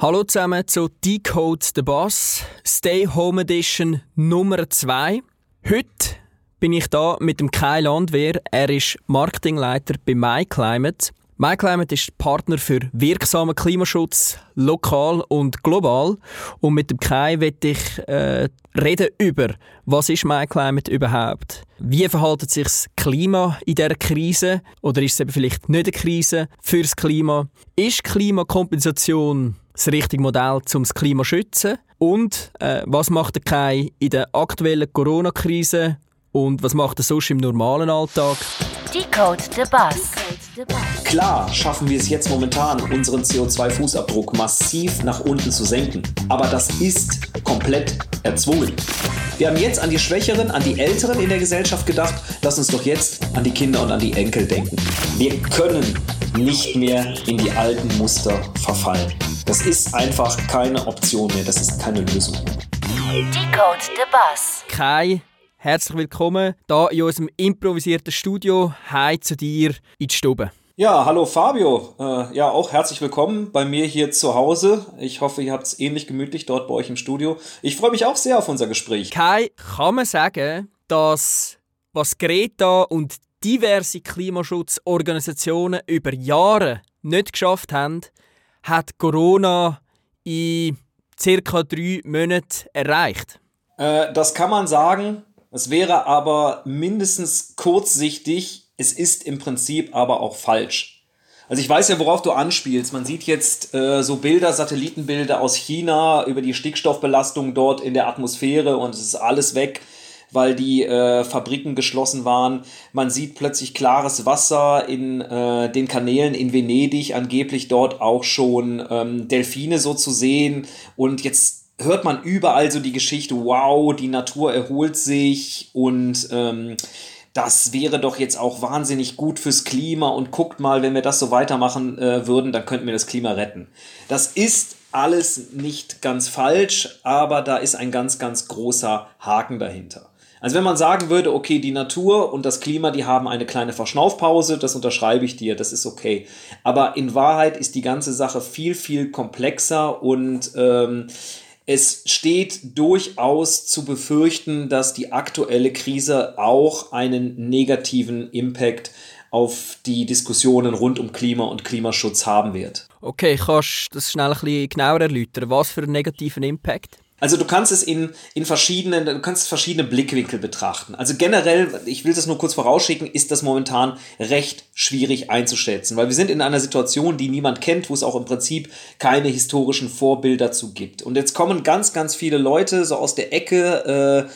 Hallo zusammen zu Decode the Boss, Stay Home Edition Nummer 2. Heute bin ich da mit dem Kai Landwehr. Er ist Marketingleiter bei MyClimate. MyClimate ist Partner für wirksamen Klimaschutz, lokal und global. Und mit dem Kai werde ich äh, reden über, was ist MyClimate überhaupt? Wie verhält sich das Klima in dieser Krise? Oder ist es eben vielleicht nicht eine Krise fürs Klima? Ist Klimakompensation das richtige Modell, um das Klima zu schützen? Und äh, was macht der Kai in der aktuellen Corona-Krise? Und was macht er sonst im normalen Alltag? Decode the Bus. Klar schaffen wir es jetzt momentan, unseren CO2-Fußabdruck massiv nach unten zu senken. Aber das ist komplett erzwungen. Wir haben jetzt an die Schwächeren, an die Älteren in der Gesellschaft gedacht. Lass uns doch jetzt an die Kinder und an die Enkel denken. Wir können nicht mehr in die alten Muster verfallen. Das ist einfach keine Option mehr. Das ist keine Lösung. Decode the Bus. Kai, herzlich willkommen hier in unserem improvisierten Studio. Hi zu dir in die Stube. Ja, hallo Fabio. Äh, ja, auch herzlich willkommen bei mir hier zu Hause. Ich hoffe, ihr habt es ähnlich gemütlich dort bei euch im Studio. Ich freue mich auch sehr auf unser Gespräch. Kai, kann man sagen, dass was Greta und diverse Klimaschutzorganisationen über Jahre nicht geschafft haben, hat Corona in circa drei Monaten erreicht? Äh, das kann man sagen. Es wäre aber mindestens kurzsichtig. Es ist im Prinzip aber auch falsch. Also ich weiß ja, worauf du anspielst. Man sieht jetzt äh, so Bilder, Satellitenbilder aus China über die Stickstoffbelastung dort in der Atmosphäre und es ist alles weg, weil die äh, Fabriken geschlossen waren. Man sieht plötzlich klares Wasser in äh, den Kanälen in Venedig, angeblich dort auch schon ähm, Delfine so zu sehen und jetzt hört man überall so die Geschichte, wow, die Natur erholt sich und ähm, das wäre doch jetzt auch wahnsinnig gut fürs Klima und guckt mal, wenn wir das so weitermachen äh, würden, dann könnten wir das Klima retten. Das ist alles nicht ganz falsch, aber da ist ein ganz, ganz großer Haken dahinter. Also wenn man sagen würde, okay, die Natur und das Klima, die haben eine kleine Verschnaufpause, das unterschreibe ich dir, das ist okay. Aber in Wahrheit ist die ganze Sache viel, viel komplexer und ähm, es steht durchaus zu befürchten, dass die aktuelle Krise auch einen negativen Impact auf die Diskussionen rund um Klima und Klimaschutz haben wird. Okay, kannst du das schnell ein bisschen genauer erläutern? Was für einen negativen Impact? Also du kannst es in, in verschiedenen, du kannst verschiedene Blickwinkel betrachten. Also generell, ich will das nur kurz vorausschicken, ist das momentan recht schwierig einzuschätzen, weil wir sind in einer Situation, die niemand kennt, wo es auch im Prinzip keine historischen Vorbilder zu gibt. Und jetzt kommen ganz, ganz viele Leute so aus der Ecke, äh,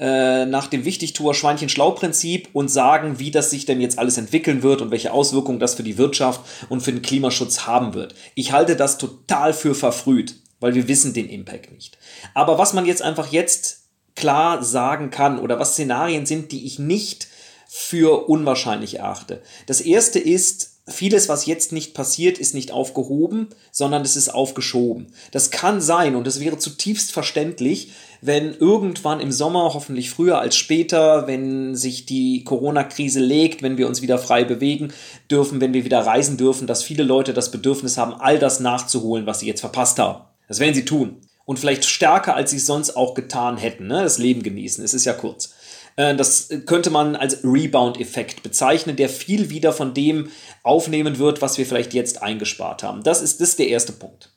äh, nach dem Wichtigtuer Schweinchen-Schlau-Prinzip und sagen, wie das sich denn jetzt alles entwickeln wird und welche Auswirkungen das für die Wirtschaft und für den Klimaschutz haben wird. Ich halte das total für verfrüht weil wir wissen den Impact nicht. Aber was man jetzt einfach jetzt klar sagen kann oder was Szenarien sind, die ich nicht für unwahrscheinlich erachte. Das erste ist, vieles, was jetzt nicht passiert, ist nicht aufgehoben, sondern es ist aufgeschoben. Das kann sein und das wäre zutiefst verständlich, wenn irgendwann im Sommer, hoffentlich früher als später, wenn sich die Corona-Krise legt, wenn wir uns wieder frei bewegen dürfen, wenn wir wieder reisen dürfen, dass viele Leute das Bedürfnis haben, all das nachzuholen, was sie jetzt verpasst haben. Das werden sie tun. Und vielleicht stärker, als sie es sonst auch getan hätten. Ne? Das Leben genießen. Es ist ja kurz. Äh, das könnte man als Rebound-Effekt bezeichnen, der viel wieder von dem aufnehmen wird, was wir vielleicht jetzt eingespart haben. Das ist, das ist der erste Punkt.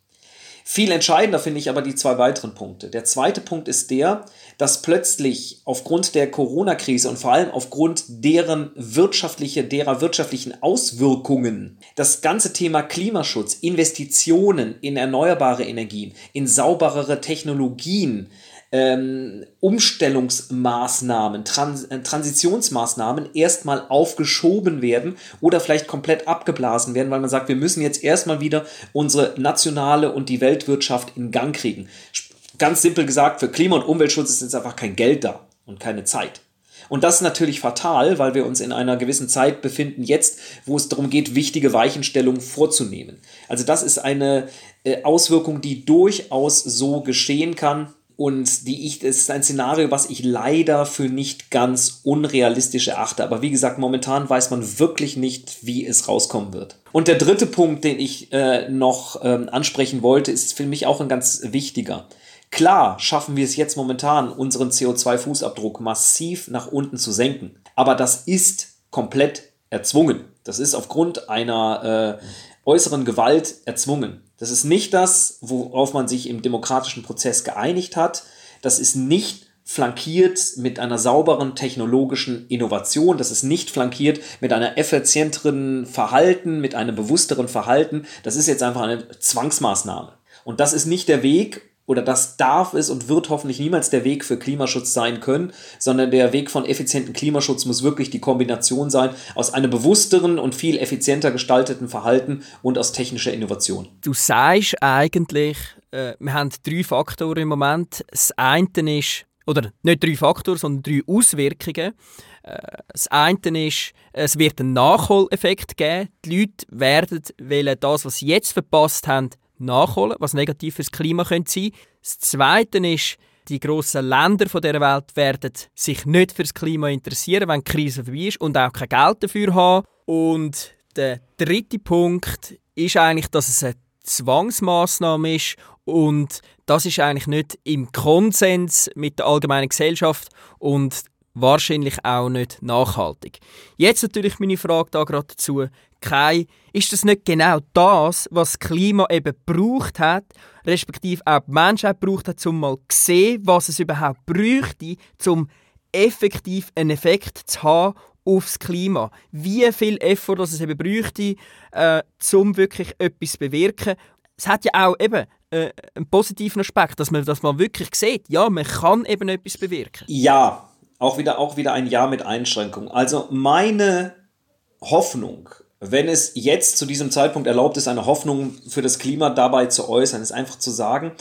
Viel entscheidender finde ich aber die zwei weiteren Punkte. Der zweite Punkt ist der, dass plötzlich aufgrund der Corona-Krise und vor allem aufgrund deren wirtschaftliche, derer wirtschaftlichen Auswirkungen das ganze Thema Klimaschutz, Investitionen in erneuerbare Energien, in sauberere Technologien, ähm, Umstellungsmaßnahmen, Trans äh, Transitionsmaßnahmen erstmal aufgeschoben werden oder vielleicht komplett abgeblasen werden, weil man sagt, wir müssen jetzt erstmal wieder unsere nationale und die Weltwirtschaft in Gang kriegen. Ganz simpel gesagt, für Klima- und Umweltschutz ist jetzt einfach kein Geld da und keine Zeit. Und das ist natürlich fatal, weil wir uns in einer gewissen Zeit befinden, jetzt, wo es darum geht, wichtige Weichenstellungen vorzunehmen. Also das ist eine äh, Auswirkung, die durchaus so geschehen kann und die ich, das ist ein Szenario, was ich leider für nicht ganz unrealistisch erachte. Aber wie gesagt, momentan weiß man wirklich nicht, wie es rauskommen wird. Und der dritte Punkt, den ich äh, noch ähm, ansprechen wollte, ist für mich auch ein ganz wichtiger. Klar schaffen wir es jetzt momentan, unseren CO2-Fußabdruck massiv nach unten zu senken. Aber das ist komplett erzwungen. Das ist aufgrund einer äh, äußeren Gewalt erzwungen. Das ist nicht das, worauf man sich im demokratischen Prozess geeinigt hat. Das ist nicht flankiert mit einer sauberen technologischen Innovation. Das ist nicht flankiert mit einer effizienteren Verhalten, mit einem bewussteren Verhalten. Das ist jetzt einfach eine Zwangsmaßnahme. Und das ist nicht der Weg, oder das darf es und wird hoffentlich niemals der Weg für Klimaschutz sein können, sondern der Weg von effizienten Klimaschutz muss wirklich die Kombination sein aus einem bewussteren und viel effizienter gestalteten Verhalten und aus technischer Innovation. Du sagst eigentlich, äh, wir haben drei Faktoren im Moment. Das eine ist, oder nicht drei Faktoren, sondern drei Auswirkungen. Äh, das eine ist, es wird einen Nachholeffekt geben. Die Leute werden wollen das, was sie jetzt verpasst haben, nachholen, was negativ fürs Klima könnte sein. Das Zweite ist, die grossen Länder dieser Welt werden sich nicht fürs Klima interessieren, wenn die Krise vorbei ist und auch kein Geld dafür haben. Und der dritte Punkt ist eigentlich, dass es eine Zwangsmaßnahme ist und das ist eigentlich nicht im Konsens mit der allgemeinen Gesellschaft und wahrscheinlich auch nicht nachhaltig. Jetzt natürlich meine Frage da gerade dazu. Kai, ist das nicht genau das, was das Klima eben gebraucht hat, respektive auch die Menschheit gebraucht hat, um mal zu sehen, was es überhaupt bräuchte, um effektiv einen Effekt zu haben aufs Klima. Wie viel Effort das es eben bräuchte, äh, um wirklich etwas zu bewirken. Es hat ja auch eben äh, einen positiven Aspekt, dass man, dass man wirklich sieht, ja, man kann eben etwas bewirken. Ja, auch wieder, auch wieder ein Ja mit Einschränkung. Also meine Hoffnung, wenn es jetzt zu diesem Zeitpunkt erlaubt ist, eine Hoffnung für das Klima dabei zu äußern, ist einfach zu sagen,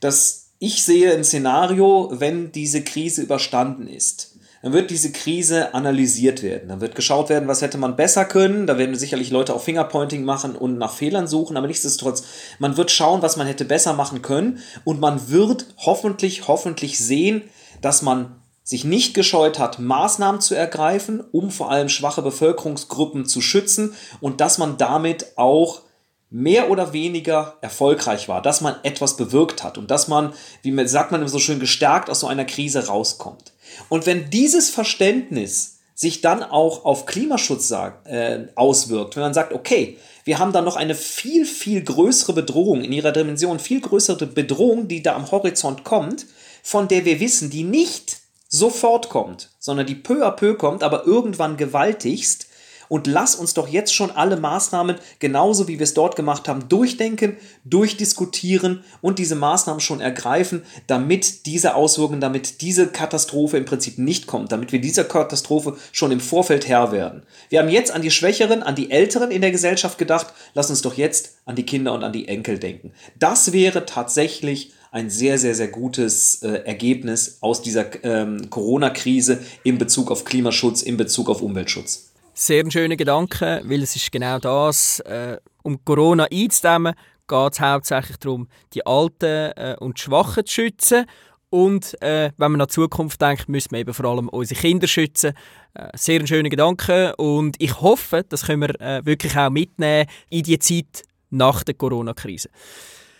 dass ich sehe ein Szenario, wenn diese Krise überstanden ist. Dann wird diese Krise analysiert werden. Dann wird geschaut werden, was hätte man besser können. Da werden sicherlich Leute auch Fingerpointing machen und nach Fehlern suchen. Aber nichtsdestotrotz, man wird schauen, was man hätte besser machen können. Und man wird hoffentlich, hoffentlich sehen, dass man sich nicht gescheut hat, Maßnahmen zu ergreifen, um vor allem schwache Bevölkerungsgruppen zu schützen und dass man damit auch mehr oder weniger erfolgreich war, dass man etwas bewirkt hat und dass man, wie sagt man so schön, gestärkt aus so einer Krise rauskommt. Und wenn dieses Verständnis sich dann auch auf Klimaschutz äh, auswirkt, wenn man sagt, okay, wir haben da noch eine viel, viel größere Bedrohung in ihrer Dimension, viel größere Bedrohung, die da am Horizont kommt, von der wir wissen, die nicht sofort kommt, sondern die peu à peu kommt, aber irgendwann gewaltigst. Und lass uns doch jetzt schon alle Maßnahmen, genauso wie wir es dort gemacht haben, durchdenken, durchdiskutieren und diese Maßnahmen schon ergreifen, damit diese Auswirkungen, damit diese Katastrophe im Prinzip nicht kommt, damit wir dieser Katastrophe schon im Vorfeld Herr werden. Wir haben jetzt an die Schwächeren, an die Älteren in der Gesellschaft gedacht, lass uns doch jetzt an die Kinder und an die Enkel denken. Das wäre tatsächlich ein sehr, sehr, sehr gutes äh, Ergebnis aus dieser ähm, Corona-Krise in Bezug auf Klimaschutz, in Bezug auf Umweltschutz. Sehr ein schöner Gedanke, weil es ist genau das, äh, um Corona einzudämmen, geht es hauptsächlich darum, die Alten äh, und Schwachen zu schützen. Und äh, wenn man an die Zukunft denkt, müssen wir eben vor allem unsere Kinder schützen. Äh, sehr ein schöner Gedanke und ich hoffe, das können wir äh, wirklich auch mitnehmen in die Zeit nach der Corona-Krise.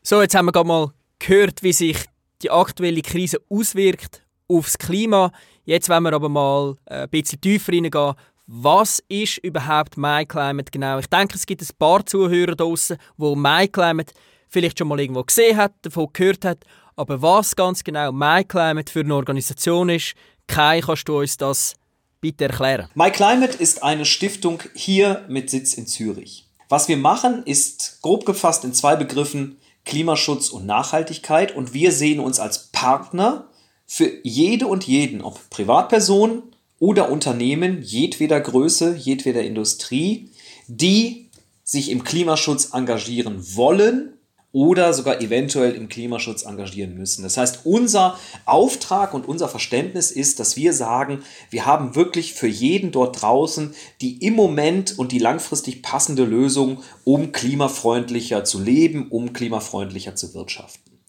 So, jetzt haben wir gerade mal gehört, wie sich die aktuelle Krise auswirkt aufs Klima. Jetzt wollen wir aber mal äh, ein bisschen tiefer reingehen. Was ist überhaupt MyClimate genau? Ich denke, es gibt ein paar Zuhörer draußen, die MyClimate vielleicht schon mal irgendwo gesehen hat, davon gehört hat. Aber was ganz genau MyClimate für eine Organisation ist, Kai, kannst du uns das bitte erklären? MyClimate ist eine Stiftung hier mit Sitz in Zürich. Was wir machen, ist grob gefasst in zwei Begriffen Klimaschutz und Nachhaltigkeit. Und wir sehen uns als Partner für jede und jeden, ob Privatperson oder Unternehmen jedweder Größe, jedweder Industrie, die sich im Klimaschutz engagieren wollen oder sogar eventuell im Klimaschutz engagieren müssen. Das heißt, unser Auftrag und unser Verständnis ist, dass wir sagen, wir haben wirklich für jeden dort draußen die im Moment und die langfristig passende Lösung, um klimafreundlicher zu leben, um klimafreundlicher zu wirtschaften.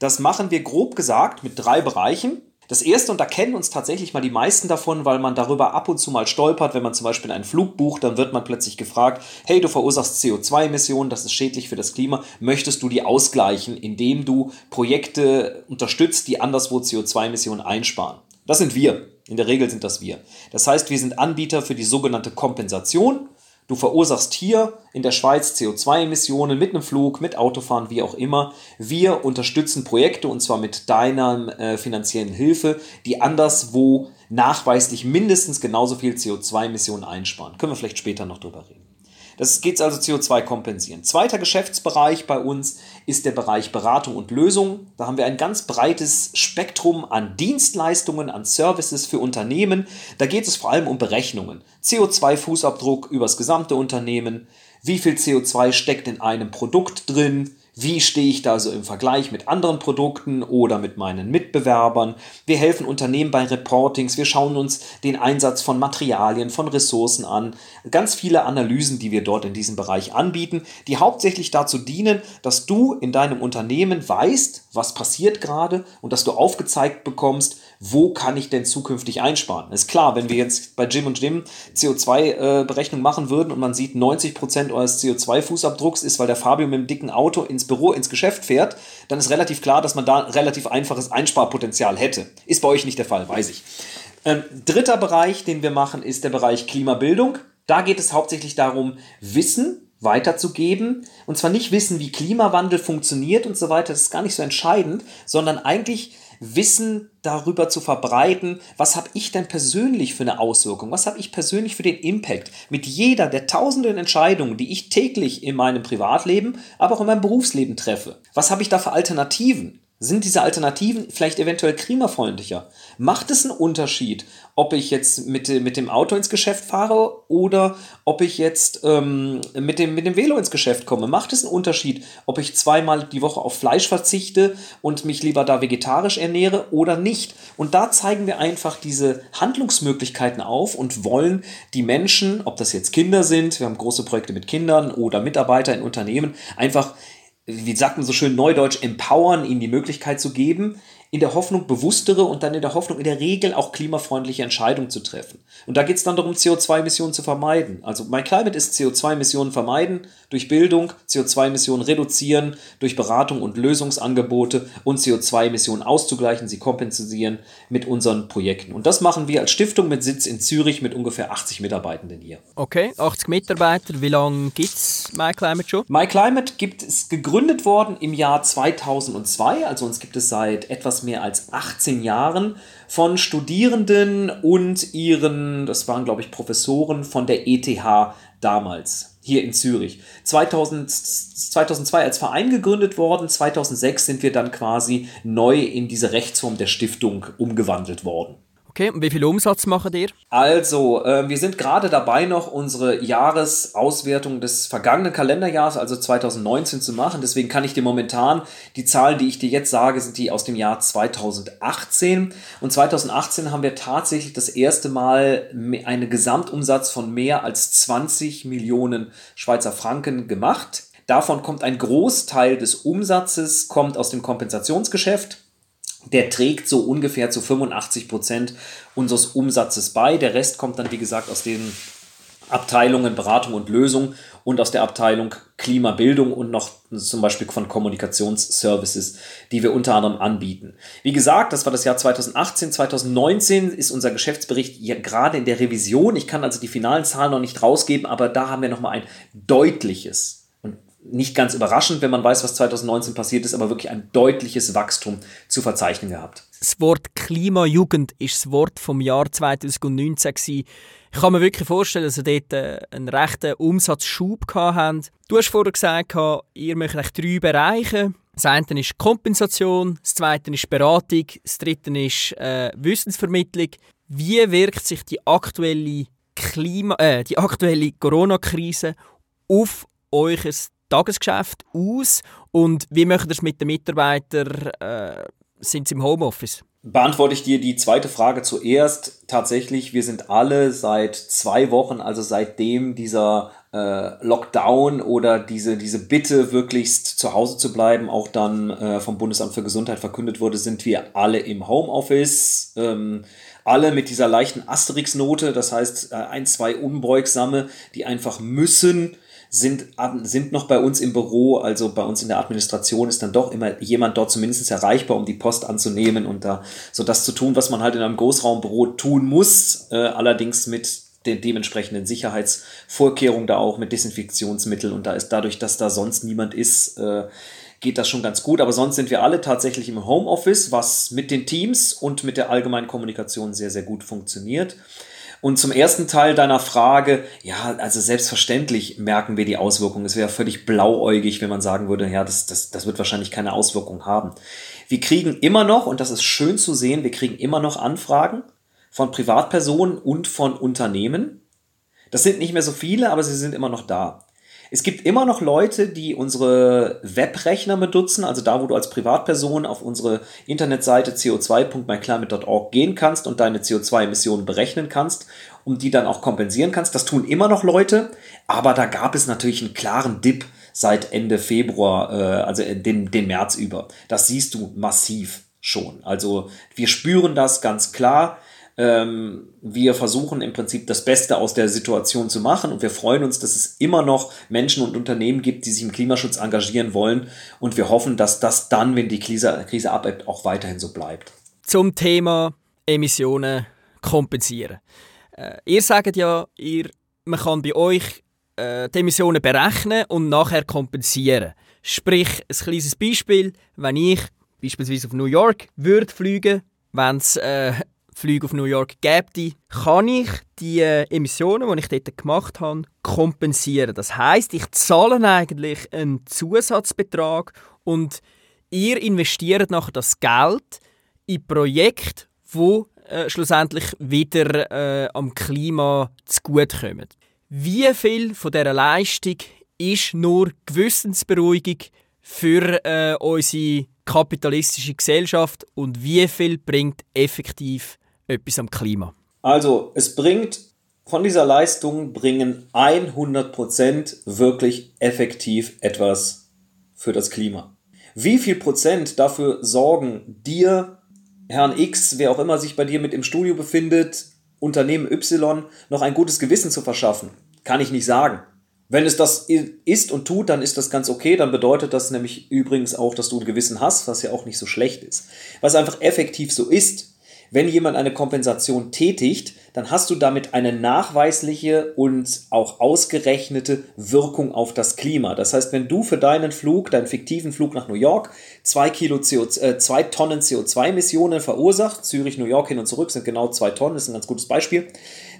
Das machen wir grob gesagt mit drei Bereichen. Das erste, und da kennen uns tatsächlich mal die meisten davon, weil man darüber ab und zu mal stolpert, wenn man zum Beispiel einen Flug bucht, dann wird man plötzlich gefragt, hey, du verursachst CO2-Emissionen, das ist schädlich für das Klima, möchtest du die ausgleichen, indem du Projekte unterstützt, die anderswo CO2-Emissionen einsparen? Das sind wir. In der Regel sind das wir. Das heißt, wir sind Anbieter für die sogenannte Kompensation. Du verursachst hier in der Schweiz CO2-Emissionen mit einem Flug, mit Autofahren, wie auch immer. Wir unterstützen Projekte und zwar mit deiner äh, finanziellen Hilfe, die anderswo nachweislich mindestens genauso viel CO2-Emissionen einsparen. Können wir vielleicht später noch drüber reden. Das geht also CO2 kompensieren. Zweiter Geschäftsbereich bei uns ist der Bereich Beratung und Lösung. Da haben wir ein ganz breites Spektrum an Dienstleistungen, an Services für Unternehmen. Da geht es vor allem um Berechnungen. CO2-Fußabdruck übers gesamte Unternehmen. Wie viel CO2 steckt in einem Produkt drin? Wie stehe ich da so im Vergleich mit anderen Produkten oder mit meinen Mitbewerbern? Wir helfen Unternehmen bei Reportings, wir schauen uns den Einsatz von Materialien, von Ressourcen an. Ganz viele Analysen, die wir dort in diesem Bereich anbieten, die hauptsächlich dazu dienen, dass du in deinem Unternehmen weißt, was passiert gerade und dass du aufgezeigt bekommst, wo kann ich denn zukünftig einsparen. Ist klar, wenn wir jetzt bei Jim und Jim CO2-Berechnung äh, machen würden und man sieht, 90% eures CO2-Fußabdrucks ist, weil der Fabio mit dem dicken Auto ins Büro, ins Geschäft fährt, dann ist relativ klar, dass man da relativ einfaches Einsparpotenzial hätte. Ist bei euch nicht der Fall, weiß ich. Ähm, dritter Bereich, den wir machen, ist der Bereich Klimabildung. Da geht es hauptsächlich darum, Wissen weiterzugeben. Und zwar nicht Wissen, wie Klimawandel funktioniert und so weiter, das ist gar nicht so entscheidend, sondern eigentlich Wissen darüber zu verbreiten, was habe ich denn persönlich für eine Auswirkung, was habe ich persönlich für den Impact mit jeder der tausenden Entscheidungen, die ich täglich in meinem Privatleben, aber auch in meinem Berufsleben treffe. Was habe ich da für Alternativen? Sind diese Alternativen vielleicht eventuell klimafreundlicher? Macht es einen Unterschied, ob ich jetzt mit, mit dem Auto ins Geschäft fahre oder ob ich jetzt ähm, mit, dem, mit dem Velo ins Geschäft komme? Macht es einen Unterschied, ob ich zweimal die Woche auf Fleisch verzichte und mich lieber da vegetarisch ernähre oder nicht? Und da zeigen wir einfach diese Handlungsmöglichkeiten auf und wollen die Menschen, ob das jetzt Kinder sind, wir haben große Projekte mit Kindern oder Mitarbeiter in Unternehmen, einfach wie sagt man so schön neudeutsch, empowern, ihnen die Möglichkeit zu geben, in der Hoffnung, bewusstere und dann in der Hoffnung, in der Regel auch klimafreundliche Entscheidungen zu treffen. Und da geht es dann darum, CO2-Emissionen zu vermeiden. Also My Climate ist CO2-Emissionen vermeiden durch Bildung, CO2-Emissionen reduzieren durch Beratung und Lösungsangebote und CO2-Emissionen auszugleichen, sie kompensieren mit unseren Projekten. Und das machen wir als Stiftung mit Sitz in Zürich mit ungefähr 80 Mitarbeitenden hier. Okay, 80 Mitarbeiter. Wie lange gibt es My Climate schon? My Climate gibt, ist gegründet worden im Jahr 2002. Also uns gibt es seit etwas mehr als 18 Jahren von Studierenden und ihren, das waren glaube ich Professoren von der ETH damals hier in Zürich. 2000, 2002 als Verein gegründet worden, 2006 sind wir dann quasi neu in diese Rechtsform der Stiftung umgewandelt worden. Okay, und wie viel Umsatz macht ihr? Also, äh, wir sind gerade dabei, noch unsere Jahresauswertung des vergangenen Kalenderjahres, also 2019, zu machen. Deswegen kann ich dir momentan die Zahlen, die ich dir jetzt sage, sind die aus dem Jahr 2018. Und 2018 haben wir tatsächlich das erste Mal einen Gesamtumsatz von mehr als 20 Millionen Schweizer Franken gemacht. Davon kommt ein Großteil des Umsatzes kommt aus dem Kompensationsgeschäft der trägt so ungefähr zu 85 Prozent unseres Umsatzes bei. Der Rest kommt dann, wie gesagt, aus den Abteilungen Beratung und Lösung und aus der Abteilung Klimabildung und noch zum Beispiel von Kommunikationsservices, die wir unter anderem anbieten. Wie gesagt, das war das Jahr 2018. 2019 ist unser Geschäftsbericht ja gerade in der Revision. Ich kann also die finalen Zahlen noch nicht rausgeben, aber da haben wir nochmal ein deutliches nicht ganz überraschend, wenn man weiß, was 2019 passiert ist, aber wirklich ein deutliches Wachstum zu verzeichnen gehabt. Das Wort Klimajugend ist das Wort vom Jahr 2019 gewesen. Ich kann mir wirklich vorstellen, dass ihr dort äh, einen rechten Umsatzschub habt. Du hast vorher gesagt, ihr möchtet eigentlich drei Bereiche. Das eine ist Kompensation, das zweite ist Beratung, das dritte ist äh, Wissensvermittlung. Wie wirkt sich die aktuelle äh, aktuelle Corona-Krise auf euch Tagesgeschäft aus und wie machen ihr es mit den Mitarbeitern? Äh, sind sie im Homeoffice? Beantworte ich dir die zweite Frage zuerst. Tatsächlich, wir sind alle seit zwei Wochen, also seitdem dieser äh, Lockdown oder diese, diese Bitte, wirklich zu Hause zu bleiben, auch dann äh, vom Bundesamt für Gesundheit verkündet wurde, sind wir alle im Homeoffice. Ähm, alle mit dieser leichten Asterix-Note, das heißt äh, ein, zwei Unbeugsame, die einfach müssen, sind, sind noch bei uns im Büro, also bei uns in der Administration ist dann doch immer jemand dort zumindest erreichbar, um die Post anzunehmen und da so das zu tun, was man halt in einem Großraumbüro tun muss, äh, allerdings mit den dementsprechenden Sicherheitsvorkehrungen da auch mit Desinfektionsmitteln und da ist dadurch, dass da sonst niemand ist, äh, geht das schon ganz gut. Aber sonst sind wir alle tatsächlich im Homeoffice, was mit den Teams und mit der allgemeinen Kommunikation sehr, sehr gut funktioniert. Und zum ersten Teil deiner Frage, ja, also selbstverständlich merken wir die Auswirkungen. Es wäre völlig blauäugig, wenn man sagen würde, ja, das, das, das wird wahrscheinlich keine Auswirkung haben. Wir kriegen immer noch, und das ist schön zu sehen, wir kriegen immer noch Anfragen von Privatpersonen und von Unternehmen. Das sind nicht mehr so viele, aber sie sind immer noch da. Es gibt immer noch Leute, die unsere Webrechner benutzen, also da, wo du als Privatperson auf unsere Internetseite co2.myclimate.org gehen kannst und deine CO2-Emissionen berechnen kannst und die dann auch kompensieren kannst. Das tun immer noch Leute, aber da gab es natürlich einen klaren Dip seit Ende Februar, äh, also den, den März über. Das siehst du massiv schon. Also wir spüren das ganz klar. Ähm, wir versuchen im Prinzip das Beste aus der Situation zu machen und wir freuen uns, dass es immer noch Menschen und Unternehmen gibt, die sich im Klimaschutz engagieren wollen und wir hoffen, dass das dann, wenn die Krise, Krise abebbt, auch weiterhin so bleibt. Zum Thema Emissionen kompensieren. Äh, ihr sagt ja, ihr, man kann bei euch äh, die Emissionen berechnen und nachher kompensieren. Sprich, ein kleines Beispiel, wenn ich beispielsweise auf New York würde fliegen, wenn es äh, Flüge auf New York gäbe, kann ich die äh, Emissionen, die ich dort gemacht habe, kompensieren. Das heißt, ich zahle eigentlich einen Zusatzbetrag und ihr investiert nachher das Geld in Projekte, wo äh, schlussendlich wieder äh, am Klima zugutekommen. Wie viel von dieser Leistung ist nur Gewissensberuhigung für äh, unsere kapitalistische Gesellschaft und wie viel bringt effektiv etwas am Klima? Also, es bringt von dieser Leistung bringen 100% wirklich effektiv etwas für das Klima. Wie viel Prozent dafür sorgen dir, Herrn X, wer auch immer sich bei dir mit im Studio befindet, Unternehmen Y, noch ein gutes Gewissen zu verschaffen? Kann ich nicht sagen. Wenn es das ist und tut, dann ist das ganz okay. Dann bedeutet das nämlich übrigens auch, dass du ein Gewissen hast, was ja auch nicht so schlecht ist. Was einfach effektiv so ist, wenn jemand eine Kompensation tätigt, dann hast du damit eine nachweisliche und auch ausgerechnete Wirkung auf das Klima. Das heißt, wenn du für deinen Flug, deinen fiktiven Flug nach New York, zwei, Kilo CO, äh, zwei Tonnen CO2-Emissionen verursacht, Zürich, New York hin und zurück sind genau zwei Tonnen, das ist ein ganz gutes Beispiel,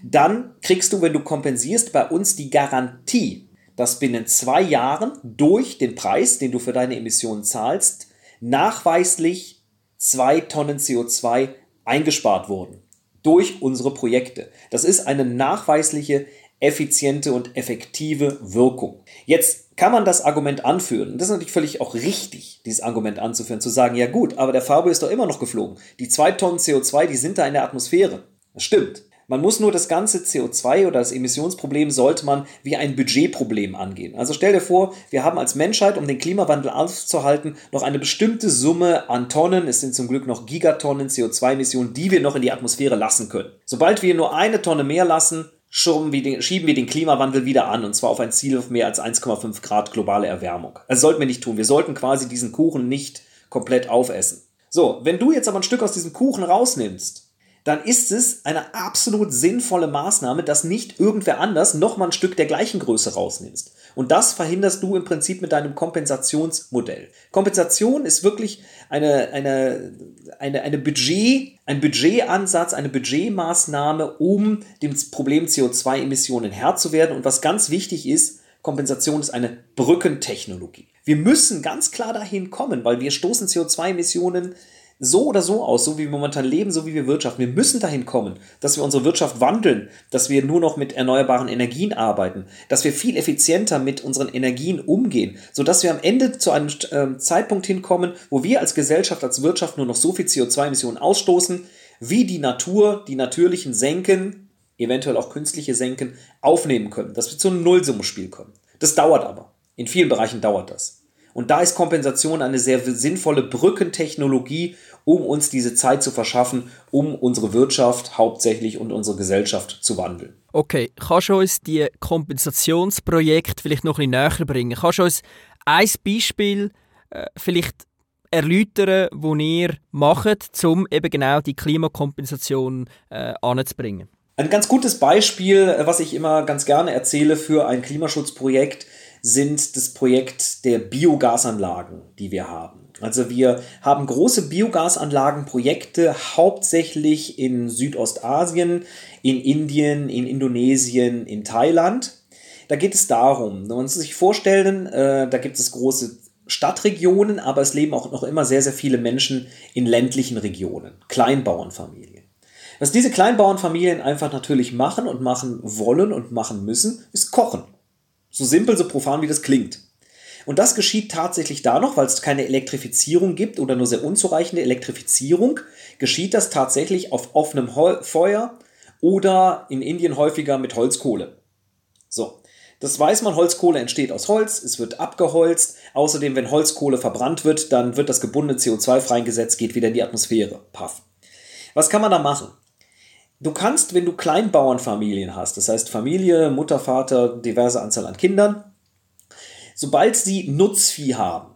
dann kriegst du, wenn du kompensierst, bei uns die Garantie, dass binnen zwei Jahren durch den Preis, den du für deine Emissionen zahlst, nachweislich zwei Tonnen CO2 eingespart wurden durch unsere Projekte. Das ist eine nachweisliche, effiziente und effektive Wirkung. Jetzt kann man das Argument anführen, das ist natürlich völlig auch richtig, dieses Argument anzuführen, zu sagen, ja gut, aber der Fabio ist doch immer noch geflogen. Die zwei Tonnen CO2, die sind da in der Atmosphäre. Das stimmt. Man muss nur das ganze CO2 oder das Emissionsproblem sollte man wie ein Budgetproblem angehen. Also stell dir vor, wir haben als Menschheit, um den Klimawandel aufzuhalten, noch eine bestimmte Summe an Tonnen, es sind zum Glück noch Gigatonnen CO2-Emissionen, die wir noch in die Atmosphäre lassen können. Sobald wir nur eine Tonne mehr lassen, schieben wir den Klimawandel wieder an und zwar auf ein Ziel auf mehr als 1,5 Grad globale Erwärmung. Das sollten wir nicht tun. Wir sollten quasi diesen Kuchen nicht komplett aufessen. So, wenn du jetzt aber ein Stück aus diesem Kuchen rausnimmst dann ist es eine absolut sinnvolle Maßnahme, dass nicht irgendwer anders nochmal ein Stück der gleichen Größe rausnimmst. Und das verhinderst du im Prinzip mit deinem Kompensationsmodell. Kompensation ist wirklich eine, eine, eine, eine Budget, ein Budgetansatz, eine Budgetmaßnahme, um dem Problem CO2-Emissionen Herr zu werden. Und was ganz wichtig ist, Kompensation ist eine Brückentechnologie. Wir müssen ganz klar dahin kommen, weil wir stoßen CO2-Emissionen so oder so aus, so wie wir momentan leben, so wie wir wirtschaften. Wir müssen dahin kommen, dass wir unsere Wirtschaft wandeln, dass wir nur noch mit erneuerbaren Energien arbeiten, dass wir viel effizienter mit unseren Energien umgehen, sodass wir am Ende zu einem äh, Zeitpunkt hinkommen, wo wir als Gesellschaft, als Wirtschaft nur noch so viel CO2-Emissionen ausstoßen, wie die Natur, die natürlichen senken, eventuell auch künstliche Senken, aufnehmen können, dass wir zu einem Nullsummenspiel kommen. Das dauert aber. In vielen Bereichen dauert das. Und da ist Kompensation eine sehr sinnvolle Brückentechnologie, um uns diese Zeit zu verschaffen, um unsere Wirtschaft hauptsächlich und unsere Gesellschaft zu wandeln. Okay, kannst du uns die Kompensationsprojekte vielleicht noch ein bisschen näher bringen? Kannst du uns ein Beispiel äh, vielleicht erläutern, wo ihr macht, um eben genau die Klimakompensation äh, anzubringen? Ein ganz gutes Beispiel, äh, was ich immer ganz gerne erzähle für ein Klimaschutzprojekt, sind das Projekt der Biogasanlagen, die wir haben. Also wir haben große Biogasanlagenprojekte hauptsächlich in Südostasien, in Indien, in Indonesien, in Thailand. Da geht es darum, man muss sich vorstellen, äh, da gibt es große Stadtregionen, aber es leben auch noch immer sehr, sehr viele Menschen in ländlichen Regionen, Kleinbauernfamilien. Was diese Kleinbauernfamilien einfach natürlich machen und machen wollen und machen müssen, ist kochen. So simpel, so profan wie das klingt. Und das geschieht tatsächlich da noch, weil es keine Elektrifizierung gibt oder nur sehr unzureichende Elektrifizierung, geschieht das tatsächlich auf offenem Feuer oder in Indien häufiger mit Holzkohle. So. Das weiß man, Holzkohle entsteht aus Holz, es wird abgeholzt. Außerdem, wenn Holzkohle verbrannt wird, dann wird das gebundene CO2 freigesetzt, geht wieder in die Atmosphäre. Paff. Was kann man da machen? Du kannst, wenn du Kleinbauernfamilien hast, das heißt Familie, Mutter, Vater, diverse Anzahl an Kindern, sobald sie Nutzvieh haben,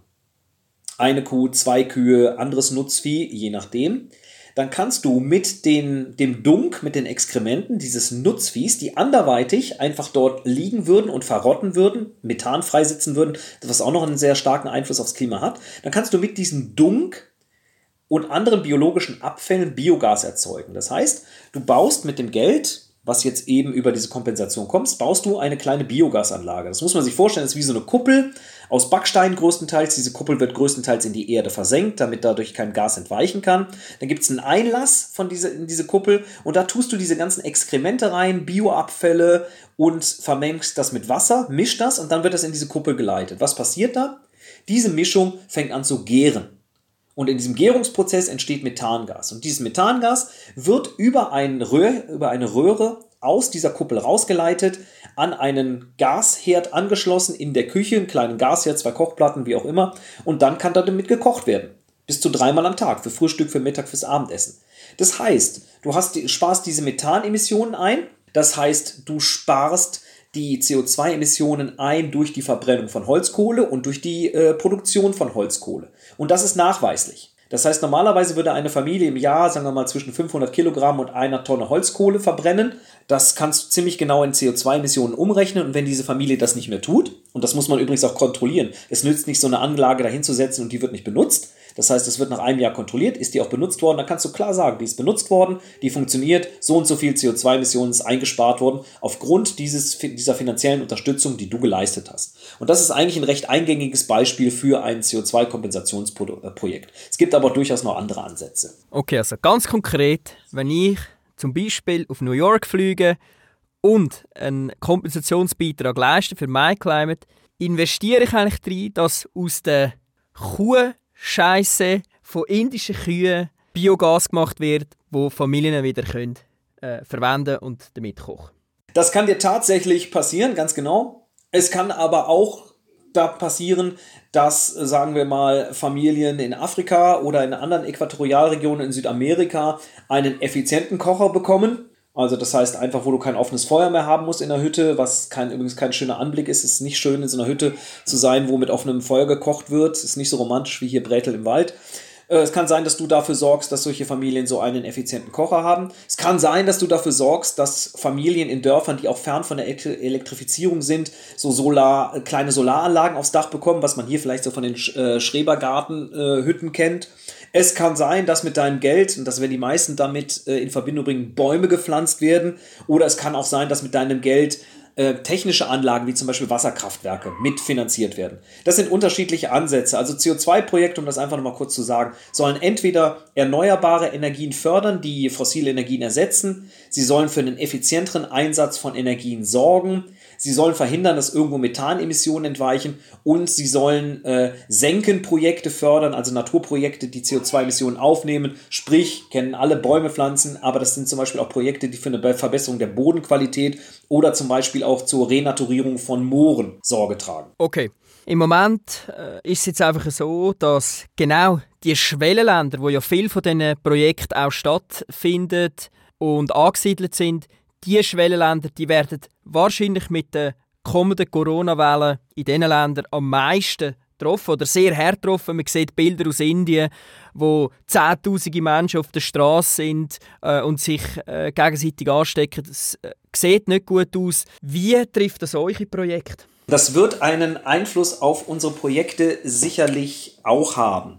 eine Kuh, zwei Kühe, anderes Nutzvieh, je nachdem, dann kannst du mit den, dem Dunk, mit den Exkrementen dieses Nutzviehs, die anderweitig einfach dort liegen würden und verrotten würden, Methan freisetzen würden, was auch noch einen sehr starken Einfluss aufs Klima hat, dann kannst du mit diesem Dunk und anderen biologischen Abfällen Biogas erzeugen. Das heißt, du baust mit dem Geld, was jetzt eben über diese Kompensation kommt, baust du eine kleine Biogasanlage. Das muss man sich vorstellen, das ist wie so eine Kuppel aus Backstein größtenteils. Diese Kuppel wird größtenteils in die Erde versenkt, damit dadurch kein Gas entweichen kann. Dann gibt es einen Einlass von diese, in diese Kuppel und da tust du diese ganzen Exkremente rein, Bioabfälle und vermengst das mit Wasser, mischt das und dann wird das in diese Kuppel geleitet. Was passiert da? Diese Mischung fängt an zu gären. Und in diesem Gärungsprozess entsteht Methangas. Und dieses Methangas wird über, ein Röhr, über eine Röhre aus dieser Kuppel rausgeleitet, an einen Gasherd angeschlossen in der Küche, einen kleinen Gasherd, zwei Kochplatten, wie auch immer. Und dann kann damit gekocht werden. Bis zu dreimal am Tag, für Frühstück, für Mittag, fürs Abendessen. Das heißt, du hast, sparst diese Methanemissionen ein. Das heißt, du sparst die CO2-Emissionen ein durch die Verbrennung von Holzkohle und durch die äh, Produktion von Holzkohle. Und das ist nachweislich. Das heißt, normalerweise würde eine Familie im Jahr, sagen wir mal, zwischen 500 Kilogramm und einer Tonne Holzkohle verbrennen. Das kannst du ziemlich genau in CO2-Emissionen umrechnen. Und wenn diese Familie das nicht mehr tut, und das muss man übrigens auch kontrollieren, es nützt nicht so eine Anlage dahinzusetzen und die wird nicht benutzt, das heißt, es wird nach einem Jahr kontrolliert, ist die auch benutzt worden, dann kannst du klar sagen, die ist benutzt worden, die funktioniert, so und so viel CO2-Emissionen ist eingespart worden, aufgrund dieses, dieser finanziellen Unterstützung, die du geleistet hast. Und das ist eigentlich ein recht eingängiges Beispiel für ein CO2-Kompensationsprojekt. Es gibt aber durchaus noch andere Ansätze. Okay, also ganz konkret, wenn ich zum Beispiel auf New York fliege und einen Kompensationsbeitrag leiste für MyClimate, investiere ich eigentlich darin, dass aus der Kuh Scheiße von indischen Kühen Biogas gemacht wird, wo Familien wieder können, äh, verwenden und damit kochen. Das kann dir tatsächlich passieren, ganz genau. Es kann aber auch da passieren, dass, sagen wir mal, Familien in Afrika oder in anderen Äquatorialregionen in Südamerika einen effizienten Kocher bekommen also das heißt einfach, wo du kein offenes Feuer mehr haben musst in der Hütte, was kein, übrigens kein schöner Anblick ist. Es ist nicht schön, in so einer Hütte zu sein, wo mit offenem Feuer gekocht wird. Es ist nicht so romantisch wie hier Bretel im Wald. Äh, es kann sein, dass du dafür sorgst, dass solche Familien so einen effizienten Kocher haben. Es kann sein, dass du dafür sorgst, dass Familien in Dörfern, die auch fern von der Elektrifizierung sind, so Solar, kleine Solaranlagen aufs Dach bekommen, was man hier vielleicht so von den äh, Schrebergartenhütten kennt. Es kann sein, dass mit deinem Geld, und das werden die meisten damit äh, in Verbindung bringen, Bäume gepflanzt werden. Oder es kann auch sein, dass mit deinem Geld äh, technische Anlagen wie zum Beispiel Wasserkraftwerke mitfinanziert werden. Das sind unterschiedliche Ansätze. Also CO2-Projekte, um das einfach nochmal kurz zu sagen, sollen entweder erneuerbare Energien fördern, die fossile Energien ersetzen. Sie sollen für einen effizienteren Einsatz von Energien sorgen. Sie sollen verhindern, dass irgendwo Methanemissionen entweichen und sie sollen äh, Senkenprojekte fördern, also Naturprojekte, die CO2-Emissionen aufnehmen. Sprich, kennen alle Bäume pflanzen, aber das sind zum Beispiel auch Projekte, die für eine Verbesserung der Bodenqualität oder zum Beispiel auch zur Renaturierung von Mooren Sorge tragen. Okay. Im Moment äh, ist es jetzt einfach so, dass genau die Schwellenländer, wo ja viel von diesen Projekten auch stattfinden und angesiedelt sind, die Schwellenländer, die werden wahrscheinlich mit der kommenden Corona-Welle in diesen Ländern am meisten getroffen oder sehr hart getroffen. Man sieht Bilder aus Indien, wo zehntausende Menschen auf der Straße sind äh, und sich äh, gegenseitig anstecken. Das äh, sieht nicht gut aus. Wie trifft das eure Projekte? Das wird einen Einfluss auf unsere Projekte sicherlich auch haben.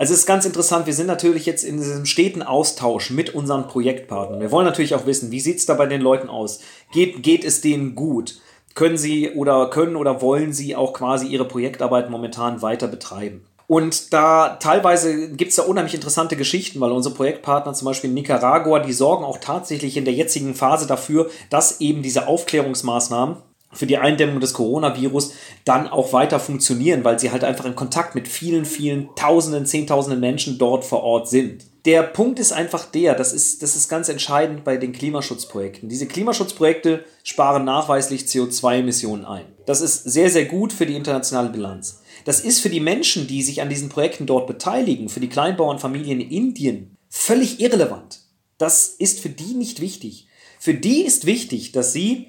Also es ist ganz interessant, wir sind natürlich jetzt in diesem steten Austausch mit unseren Projektpartnern. Wir wollen natürlich auch wissen, wie sieht es da bei den Leuten aus? Geht, geht es denen gut? Können sie oder können oder wollen sie auch quasi ihre Projektarbeit momentan weiter betreiben? Und da teilweise gibt es da unheimlich interessante Geschichten, weil unsere Projektpartner zum Beispiel in Nicaragua, die sorgen auch tatsächlich in der jetzigen Phase dafür, dass eben diese Aufklärungsmaßnahmen für die Eindämmung des Coronavirus dann auch weiter funktionieren, weil sie halt einfach in Kontakt mit vielen, vielen Tausenden, Zehntausenden Menschen dort vor Ort sind. Der Punkt ist einfach der, das ist, das ist ganz entscheidend bei den Klimaschutzprojekten. Diese Klimaschutzprojekte sparen nachweislich CO2-Emissionen ein. Das ist sehr, sehr gut für die internationale Bilanz. Das ist für die Menschen, die sich an diesen Projekten dort beteiligen, für die Kleinbauernfamilien in Indien, völlig irrelevant. Das ist für die nicht wichtig. Für die ist wichtig, dass sie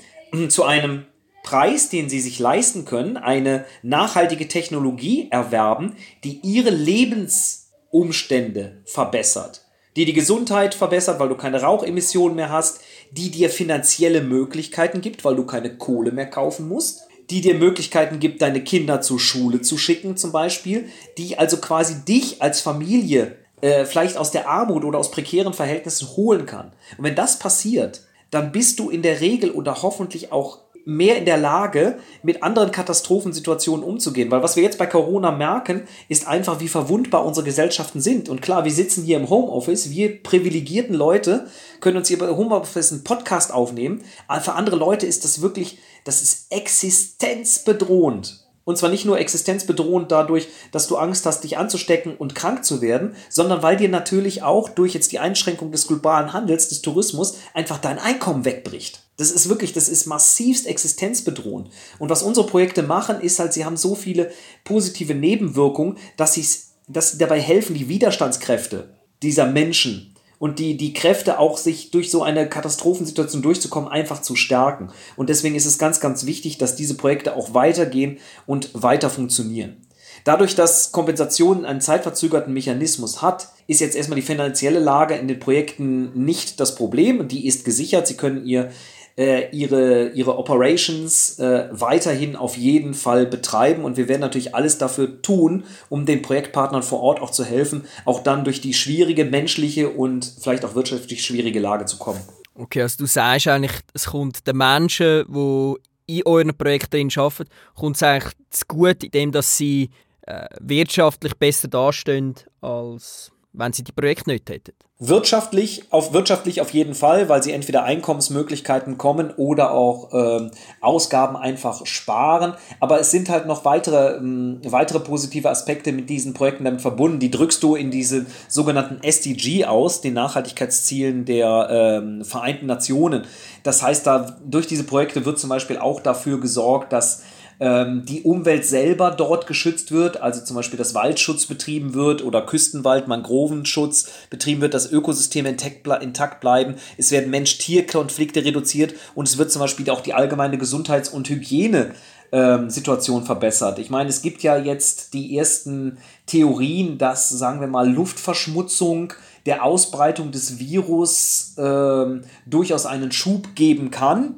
zu einem Preis, den sie sich leisten können, eine nachhaltige Technologie erwerben, die ihre Lebensumstände verbessert, die die Gesundheit verbessert, weil du keine Rauchemissionen mehr hast, die dir finanzielle Möglichkeiten gibt, weil du keine Kohle mehr kaufen musst, die dir Möglichkeiten gibt, deine Kinder zur Schule zu schicken zum Beispiel, die also quasi dich als Familie äh, vielleicht aus der Armut oder aus prekären Verhältnissen holen kann. Und wenn das passiert, dann bist du in der Regel oder hoffentlich auch mehr in der Lage, mit anderen Katastrophensituationen umzugehen. Weil was wir jetzt bei Corona merken, ist einfach, wie verwundbar unsere Gesellschaften sind. Und klar, wir sitzen hier im Homeoffice, wir privilegierten Leute können uns hier bei Homeoffice einen Podcast aufnehmen. Aber für andere Leute ist das wirklich, das ist existenzbedrohend. Und zwar nicht nur existenzbedrohend dadurch, dass du Angst hast, dich anzustecken und krank zu werden, sondern weil dir natürlich auch durch jetzt die Einschränkung des globalen Handels, des Tourismus, einfach dein Einkommen wegbricht. Das ist wirklich, das ist massivst existenzbedrohend. Und was unsere Projekte machen, ist halt, sie haben so viele positive Nebenwirkungen, dass, dass sie dabei helfen, die Widerstandskräfte dieser Menschen und die, die Kräfte auch sich durch so eine Katastrophensituation durchzukommen, einfach zu stärken. Und deswegen ist es ganz, ganz wichtig, dass diese Projekte auch weitergehen und weiter funktionieren. Dadurch, dass Kompensation einen zeitverzögerten Mechanismus hat, ist jetzt erstmal die finanzielle Lage in den Projekten nicht das Problem. Die ist gesichert. Sie können ihr äh, ihre, ihre Operations äh, weiterhin auf jeden Fall betreiben. Und wir werden natürlich alles dafür tun, um den Projektpartnern vor Ort auch zu helfen, auch dann durch die schwierige menschliche und vielleicht auch wirtschaftlich schwierige Lage zu kommen. Okay, also du sagst eigentlich, es kommt den Menschen, die in euren Projekten arbeiten, kommt es eigentlich zu gut, indem sie äh, wirtschaftlich besser dastehen, als wenn sie die Projekte nicht hätten. Wirtschaftlich auf, wirtschaftlich auf jeden Fall, weil sie entweder Einkommensmöglichkeiten kommen oder auch äh, Ausgaben einfach sparen. Aber es sind halt noch weitere, äh, weitere positive Aspekte mit diesen Projekten damit verbunden. Die drückst du in diese sogenannten SDG aus, den Nachhaltigkeitszielen der äh, Vereinten Nationen. Das heißt, da durch diese Projekte wird zum Beispiel auch dafür gesorgt, dass ähm, die Umwelt selber dort geschützt wird, also zum Beispiel das Waldschutz betrieben wird oder Küstenwald, Mangrovenschutz betrieben wird, dass Ökosysteme intakt bleiben. Es werden Mensch-Tier-Konflikte reduziert und es wird zum Beispiel auch die allgemeine Gesundheits- und Hygiene ähm, Situation verbessert. Ich meine, es gibt ja jetzt die ersten Theorien, dass, sagen wir mal, Luftverschmutzung der Ausbreitung des Virus ähm, durchaus einen Schub geben kann.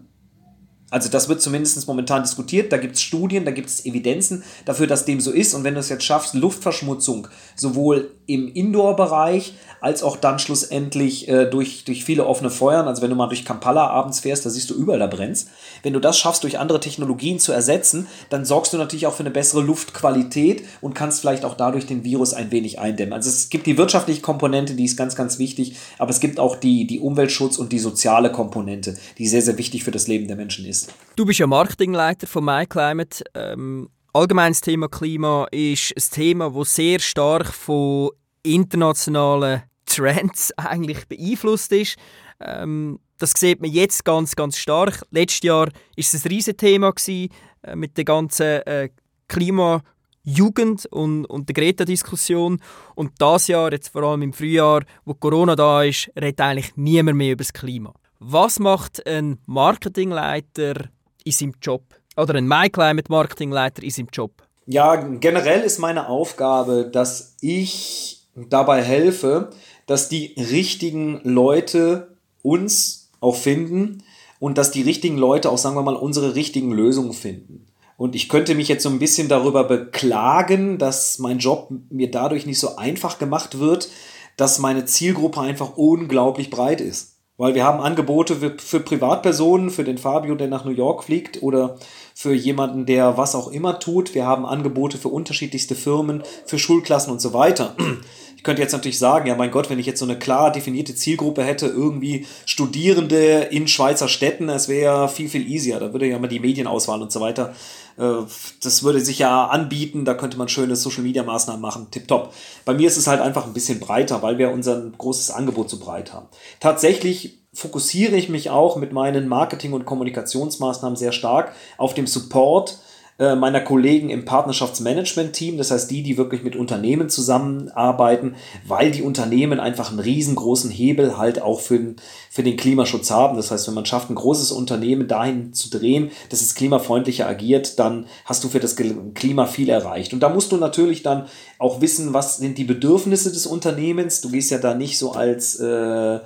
Also das wird zumindest momentan diskutiert. Da gibt es Studien, da gibt es Evidenzen dafür, dass dem so ist. Und wenn du es jetzt schaffst, Luftverschmutzung sowohl im Indoor-Bereich als auch dann schlussendlich äh, durch, durch viele offene Feuern, also wenn du mal durch Kampala abends fährst, da siehst du überall, da brennt Wenn du das schaffst, durch andere Technologien zu ersetzen, dann sorgst du natürlich auch für eine bessere Luftqualität und kannst vielleicht auch dadurch den Virus ein wenig eindämmen. Also es gibt die wirtschaftliche Komponente, die ist ganz, ganz wichtig, aber es gibt auch die, die Umweltschutz und die soziale Komponente, die sehr, sehr wichtig für das Leben der Menschen ist. Du bist ja Marketingleiter von MyClimate. Ähm, allgemeines Thema Klima ist ein Thema, das sehr stark von internationalen Trends eigentlich beeinflusst ist. Ähm, das sieht man jetzt ganz, ganz stark. Letztes Jahr war es ein riesiges Thema gewesen, äh, mit der ganzen äh, Klimajugend und, und der Greta-Diskussion. Und das Jahr, jetzt vor allem im Frühjahr, wo Corona da ist, redet eigentlich niemand mehr über das Klima. Was macht ein Marketingleiter in seinem Job? Oder ein MyClimate-Marketingleiter in seinem Job? Ja, generell ist meine Aufgabe, dass ich dabei helfe, dass die richtigen Leute uns auch finden und dass die richtigen Leute auch, sagen wir mal, unsere richtigen Lösungen finden. Und ich könnte mich jetzt so ein bisschen darüber beklagen, dass mein Job mir dadurch nicht so einfach gemacht wird, dass meine Zielgruppe einfach unglaublich breit ist. Weil wir haben Angebote für, Privatpersonen, für den Fabio, der nach New York fliegt oder für jemanden, der was auch immer tut. Wir haben Angebote für unterschiedlichste Firmen, für Schulklassen und so weiter. Ich könnte jetzt natürlich sagen, ja mein Gott, wenn ich jetzt so eine klar definierte Zielgruppe hätte, irgendwie Studierende in Schweizer Städten, das wäre ja viel, viel easier. Da würde ja mal die Medienauswahl und so weiter, das würde sich ja anbieten, da könnte man schöne Social-Media-Maßnahmen machen, tipptopp. Bei mir ist es halt einfach ein bisschen breiter, weil wir unser großes Angebot so breit haben. Tatsächlich fokussiere ich mich auch mit meinen Marketing- und Kommunikationsmaßnahmen sehr stark auf dem Support äh, meiner Kollegen im Partnerschaftsmanagement-Team, das heißt die, die wirklich mit Unternehmen zusammenarbeiten, weil die Unternehmen einfach einen riesengroßen Hebel halt auch für, für den Klimaschutz haben. Das heißt, wenn man schafft, ein großes Unternehmen dahin zu drehen, dass es klimafreundlicher agiert, dann hast du für das Klima viel erreicht. Und da musst du natürlich dann auch wissen, was sind die Bedürfnisse des Unternehmens. Du gehst ja da nicht so als äh,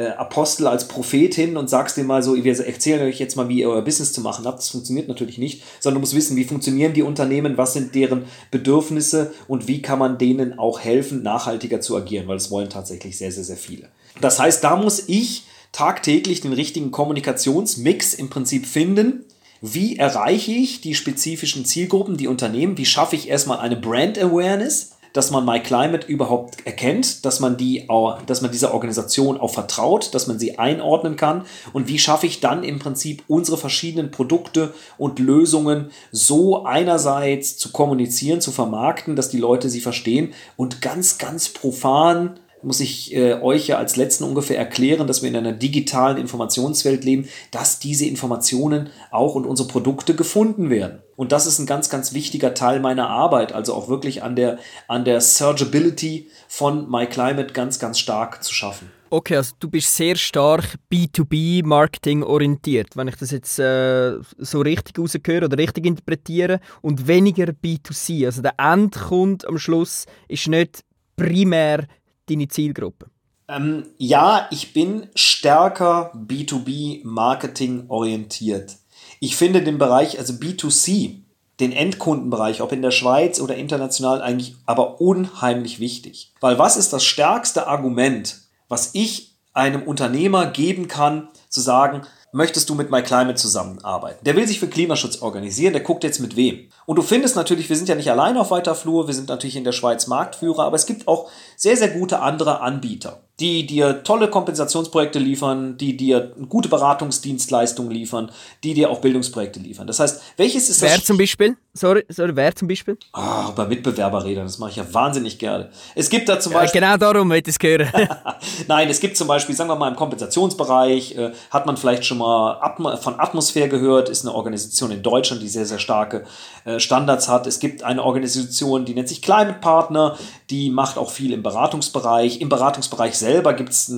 äh, Apostel, als Prophet hin und sagst dir mal so, wir erzählen euch jetzt mal, wie ihr euer Business zu machen habt. Das funktioniert natürlich nicht, sondern du musst wissen, wie funktionieren die Unternehmen, was sind deren Bedürfnisse und wie kann man denen auch helfen, nachhaltiger zu agieren, weil das wollen tatsächlich sehr, sehr, sehr viele. Das heißt, da muss ich tagtäglich den richtigen Kommunikationsmix im Prinzip finden. Wie erreiche ich die spezifischen Zielgruppen, die Unternehmen? Wie schaffe ich erstmal eine Brand Awareness? Dass man MyClimate überhaupt erkennt, dass man, die, dass man dieser Organisation auch vertraut, dass man sie einordnen kann. Und wie schaffe ich dann im Prinzip unsere verschiedenen Produkte und Lösungen so einerseits zu kommunizieren, zu vermarkten, dass die Leute sie verstehen und ganz, ganz profan muss ich äh, euch ja als letzten ungefähr erklären, dass wir in einer digitalen Informationswelt leben, dass diese Informationen auch und unsere Produkte gefunden werden. Und das ist ein ganz, ganz wichtiger Teil meiner Arbeit, also auch wirklich an der, an der Searchability von MyClimate ganz, ganz stark zu schaffen. Okay, also du bist sehr stark B2B-Marketing orientiert, wenn ich das jetzt äh, so richtig rausgehöre oder richtig interpretiere und weniger B2C. Also der Endkunde am Schluss ist nicht primär deine Zielgruppe? Ähm, ja, ich bin stärker B2B-Marketing orientiert. Ich finde den Bereich, also B2C, den Endkundenbereich, ob in der Schweiz oder international, eigentlich aber unheimlich wichtig. Weil was ist das stärkste Argument, was ich einem Unternehmer geben kann, zu sagen, möchtest du mit MyClimate zusammenarbeiten? Der will sich für Klimaschutz organisieren, der guckt jetzt mit wem. Und du findest natürlich, wir sind ja nicht allein auf weiter Flur, wir sind natürlich in der Schweiz Marktführer, aber es gibt auch sehr, sehr gute andere Anbieter die dir tolle Kompensationsprojekte liefern, die dir gute Beratungsdienstleistungen liefern, die dir auch Bildungsprojekte liefern. Das heißt, welches ist wer das? Wer zum Beispiel? Sorry, sorry, wer zum Beispiel? Ah, oh, bei Mitbewerberrädern, das mache ich ja wahnsinnig gerne. Es gibt da zum Beispiel. Ja, genau darum ich es hören. Nein, es gibt zum Beispiel, sagen wir mal, im Kompensationsbereich, äh, hat man vielleicht schon mal Atmo von Atmosphäre gehört, ist eine Organisation in Deutschland, die sehr, sehr starke äh, Standards hat. Es gibt eine Organisation, die nennt sich Climate Partner, die macht auch viel im Beratungsbereich. Im Beratungsbereich selbst selber gibt es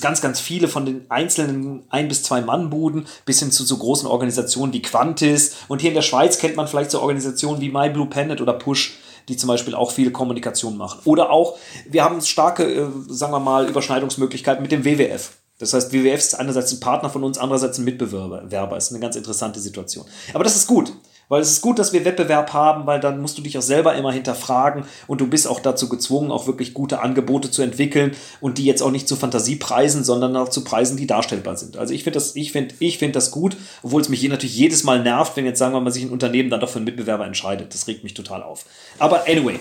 ganz, ganz viele von den einzelnen ein- bis zwei Mann-Buden bis hin zu so großen Organisationen wie Quantis. Und hier in der Schweiz kennt man vielleicht so Organisationen wie My Blue Planet oder Push die zum Beispiel auch viel Kommunikation machen. Oder auch, wir haben starke, äh, sagen wir mal, Überschneidungsmöglichkeiten mit dem WWF. Das heißt, WWF ist einerseits ein Partner von uns, andererseits ein Mitbewerber. Ist eine ganz interessante Situation. Aber das ist gut. Weil es ist gut, dass wir Wettbewerb haben, weil dann musst du dich auch selber immer hinterfragen und du bist auch dazu gezwungen, auch wirklich gute Angebote zu entwickeln und die jetzt auch nicht zu Fantasiepreisen, sondern auch zu Preisen, die darstellbar sind. Also ich finde das, ich finde, ich finde das gut, obwohl es mich hier natürlich jedes Mal nervt, wenn jetzt sagen wir mal sich ein Unternehmen dann doch für einen Mitbewerber entscheidet. Das regt mich total auf. Aber anyway.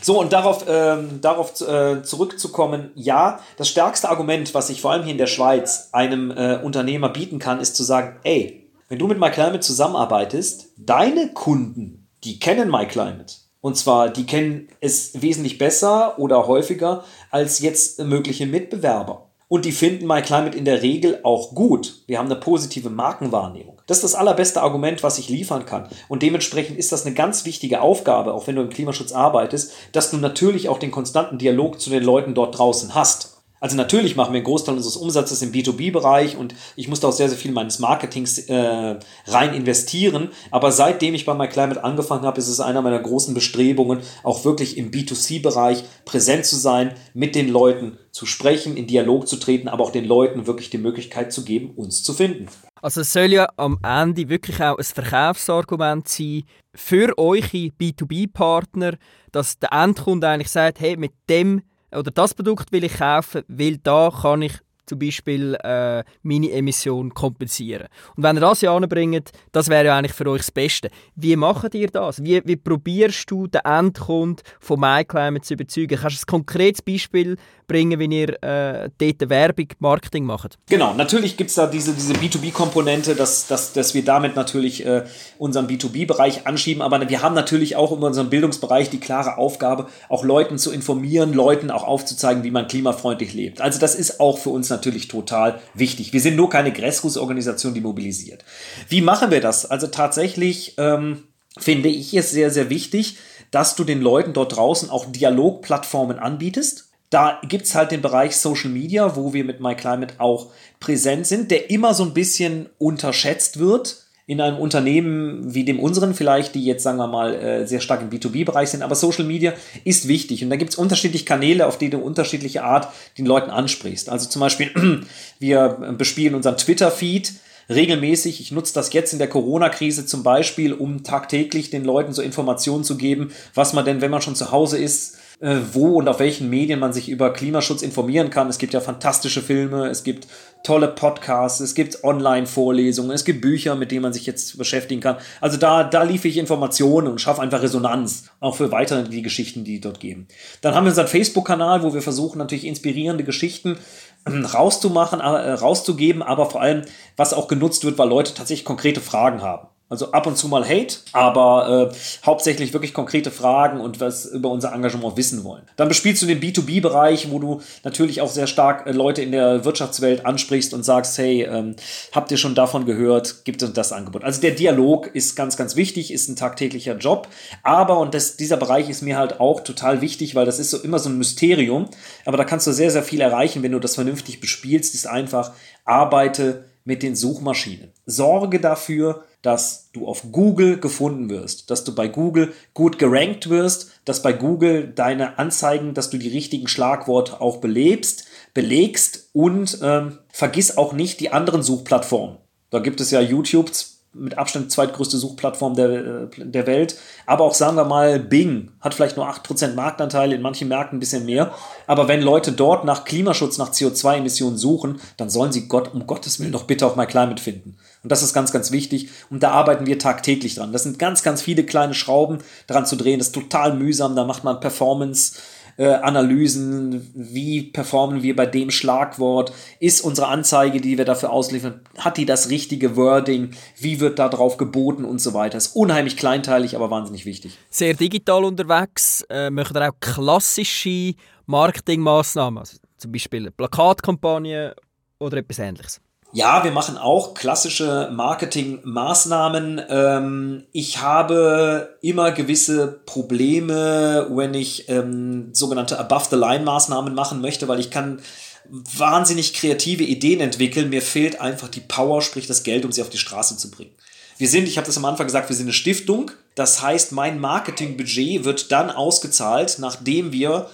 So, und darauf, ähm, darauf äh, zurückzukommen, ja, das stärkste Argument, was ich vor allem hier in der Schweiz einem äh, Unternehmer bieten kann, ist zu sagen, ey, wenn du mit MyClimate zusammenarbeitest, deine Kunden, die kennen MyClimate. Und zwar, die kennen es wesentlich besser oder häufiger als jetzt mögliche Mitbewerber. Und die finden MyClimate in der Regel auch gut. Wir haben eine positive Markenwahrnehmung. Das ist das allerbeste Argument, was ich liefern kann. Und dementsprechend ist das eine ganz wichtige Aufgabe, auch wenn du im Klimaschutz arbeitest, dass du natürlich auch den konstanten Dialog zu den Leuten dort draußen hast. Also natürlich machen wir einen Großteil unseres Umsatzes im B2B-Bereich und ich musste auch sehr, sehr viel meines Marketings äh, rein investieren. Aber seitdem ich bei MyClimate angefangen habe, ist es einer meiner großen Bestrebungen, auch wirklich im B2C-Bereich präsent zu sein, mit den Leuten zu sprechen, in Dialog zu treten, aber auch den Leuten wirklich die Möglichkeit zu geben, uns zu finden. Also es soll ja am Ende wirklich auch ein Verkaufsargument sein für eure B2B-Partner, dass der Endkunde eigentlich sagt, hey, mit dem oder das Produkt will ich kaufen, weil da kann ich zum Beispiel äh, meine Emission kompensieren. Und wenn ihr das ja anbringt, das wäre ja eigentlich für euch das Beste. Wie macht ihr das? Wie, wie probierst du den Endkunden von MyClimate zu überzeugen? Kannst du ein konkretes Beispiel bringen, wie ihr äh, dort Werbung, Marketing macht? Genau, natürlich gibt es da diese, diese B2B-Komponente, dass, dass, dass wir damit natürlich äh, unseren B2B-Bereich anschieben, aber wir haben natürlich auch in unserem Bildungsbereich die klare Aufgabe, auch Leuten zu informieren, Leuten auch aufzuzeigen, wie man klimafreundlich lebt. Also das ist auch für uns natürlich total wichtig. Wir sind nur keine Grassroots-Organisation, die mobilisiert. Wie machen wir das? Also tatsächlich ähm, finde ich es sehr, sehr wichtig, dass du den Leuten dort draußen auch Dialogplattformen anbietest. Da gibt es halt den Bereich Social Media, wo wir mit MyClimate auch präsent sind, der immer so ein bisschen unterschätzt wird in einem Unternehmen wie dem unseren vielleicht, die jetzt, sagen wir mal, äh, sehr stark im B2B-Bereich sind, aber Social Media ist wichtig und da gibt es unterschiedliche Kanäle, auf die du unterschiedliche Art den Leuten ansprichst. Also zum Beispiel, wir bespielen unseren Twitter-Feed regelmäßig. Ich nutze das jetzt in der Corona-Krise zum Beispiel, um tagtäglich den Leuten so Informationen zu geben, was man denn, wenn man schon zu Hause ist, äh, wo und auf welchen Medien man sich über Klimaschutz informieren kann. Es gibt ja fantastische Filme, es gibt tolle Podcasts, es gibt Online-Vorlesungen, es gibt Bücher, mit denen man sich jetzt beschäftigen kann. Also da, da liefere ich Informationen und schaffe einfach Resonanz, auch für weitere die Geschichten, die dort geben. Dann haben wir unseren Facebook-Kanal, wo wir versuchen natürlich inspirierende Geschichten ähm, rauszumachen, äh, rauszugeben, aber vor allem, was auch genutzt wird, weil Leute tatsächlich konkrete Fragen haben. Also ab und zu mal Hate, aber äh, hauptsächlich wirklich konkrete Fragen und was über unser Engagement wissen wollen. Dann bespielst du den B2B-Bereich, wo du natürlich auch sehr stark äh, Leute in der Wirtschaftswelt ansprichst und sagst, hey, ähm, habt ihr schon davon gehört, gibt es das Angebot. Also der Dialog ist ganz, ganz wichtig, ist ein tagtäglicher Job, aber, und das, dieser Bereich ist mir halt auch total wichtig, weil das ist so immer so ein Mysterium, aber da kannst du sehr, sehr viel erreichen, wenn du das vernünftig bespielst, ist einfach, arbeite mit den Suchmaschinen. Sorge dafür, dass du auf Google gefunden wirst, dass du bei Google gut gerankt wirst, dass bei Google deine Anzeigen, dass du die richtigen Schlagworte auch belebst, belegst und ähm, vergiss auch nicht die anderen Suchplattformen. Da gibt es ja YouTube mit Abstand zweitgrößte Suchplattform der, äh, der Welt. Aber auch sagen wir mal, Bing hat vielleicht nur 8% Marktanteil, in manchen Märkten ein bisschen mehr. Aber wenn Leute dort nach Klimaschutz, nach CO2-Emissionen suchen, dann sollen sie Gott um Gottes Willen doch bitte auf MyClimate finden. Und das ist ganz, ganz wichtig. Und da arbeiten wir tagtäglich dran. Das sind ganz, ganz viele kleine Schrauben dran zu drehen. Das ist total mühsam. Da macht man Performance äh, Analysen, wie performen wir bei dem Schlagwort, ist unsere Anzeige, die wir dafür ausliefern, hat die das richtige Wording, wie wird da drauf geboten und so weiter. Ist unheimlich kleinteilig, aber wahnsinnig wichtig. Sehr digital unterwegs, äh, möchten auch klassische Marketingmaßnahmen, also zum Beispiel Plakatkampagnen oder etwas ähnliches. Ja, wir machen auch klassische Marketingmaßnahmen. Ähm, ich habe immer gewisse Probleme, wenn ich ähm, sogenannte Above-the-Line-Maßnahmen machen möchte, weil ich kann wahnsinnig kreative Ideen entwickeln. Mir fehlt einfach die Power, sprich das Geld, um sie auf die Straße zu bringen. Wir sind, ich habe das am Anfang gesagt, wir sind eine Stiftung. Das heißt, mein Marketingbudget wird dann ausgezahlt, nachdem wir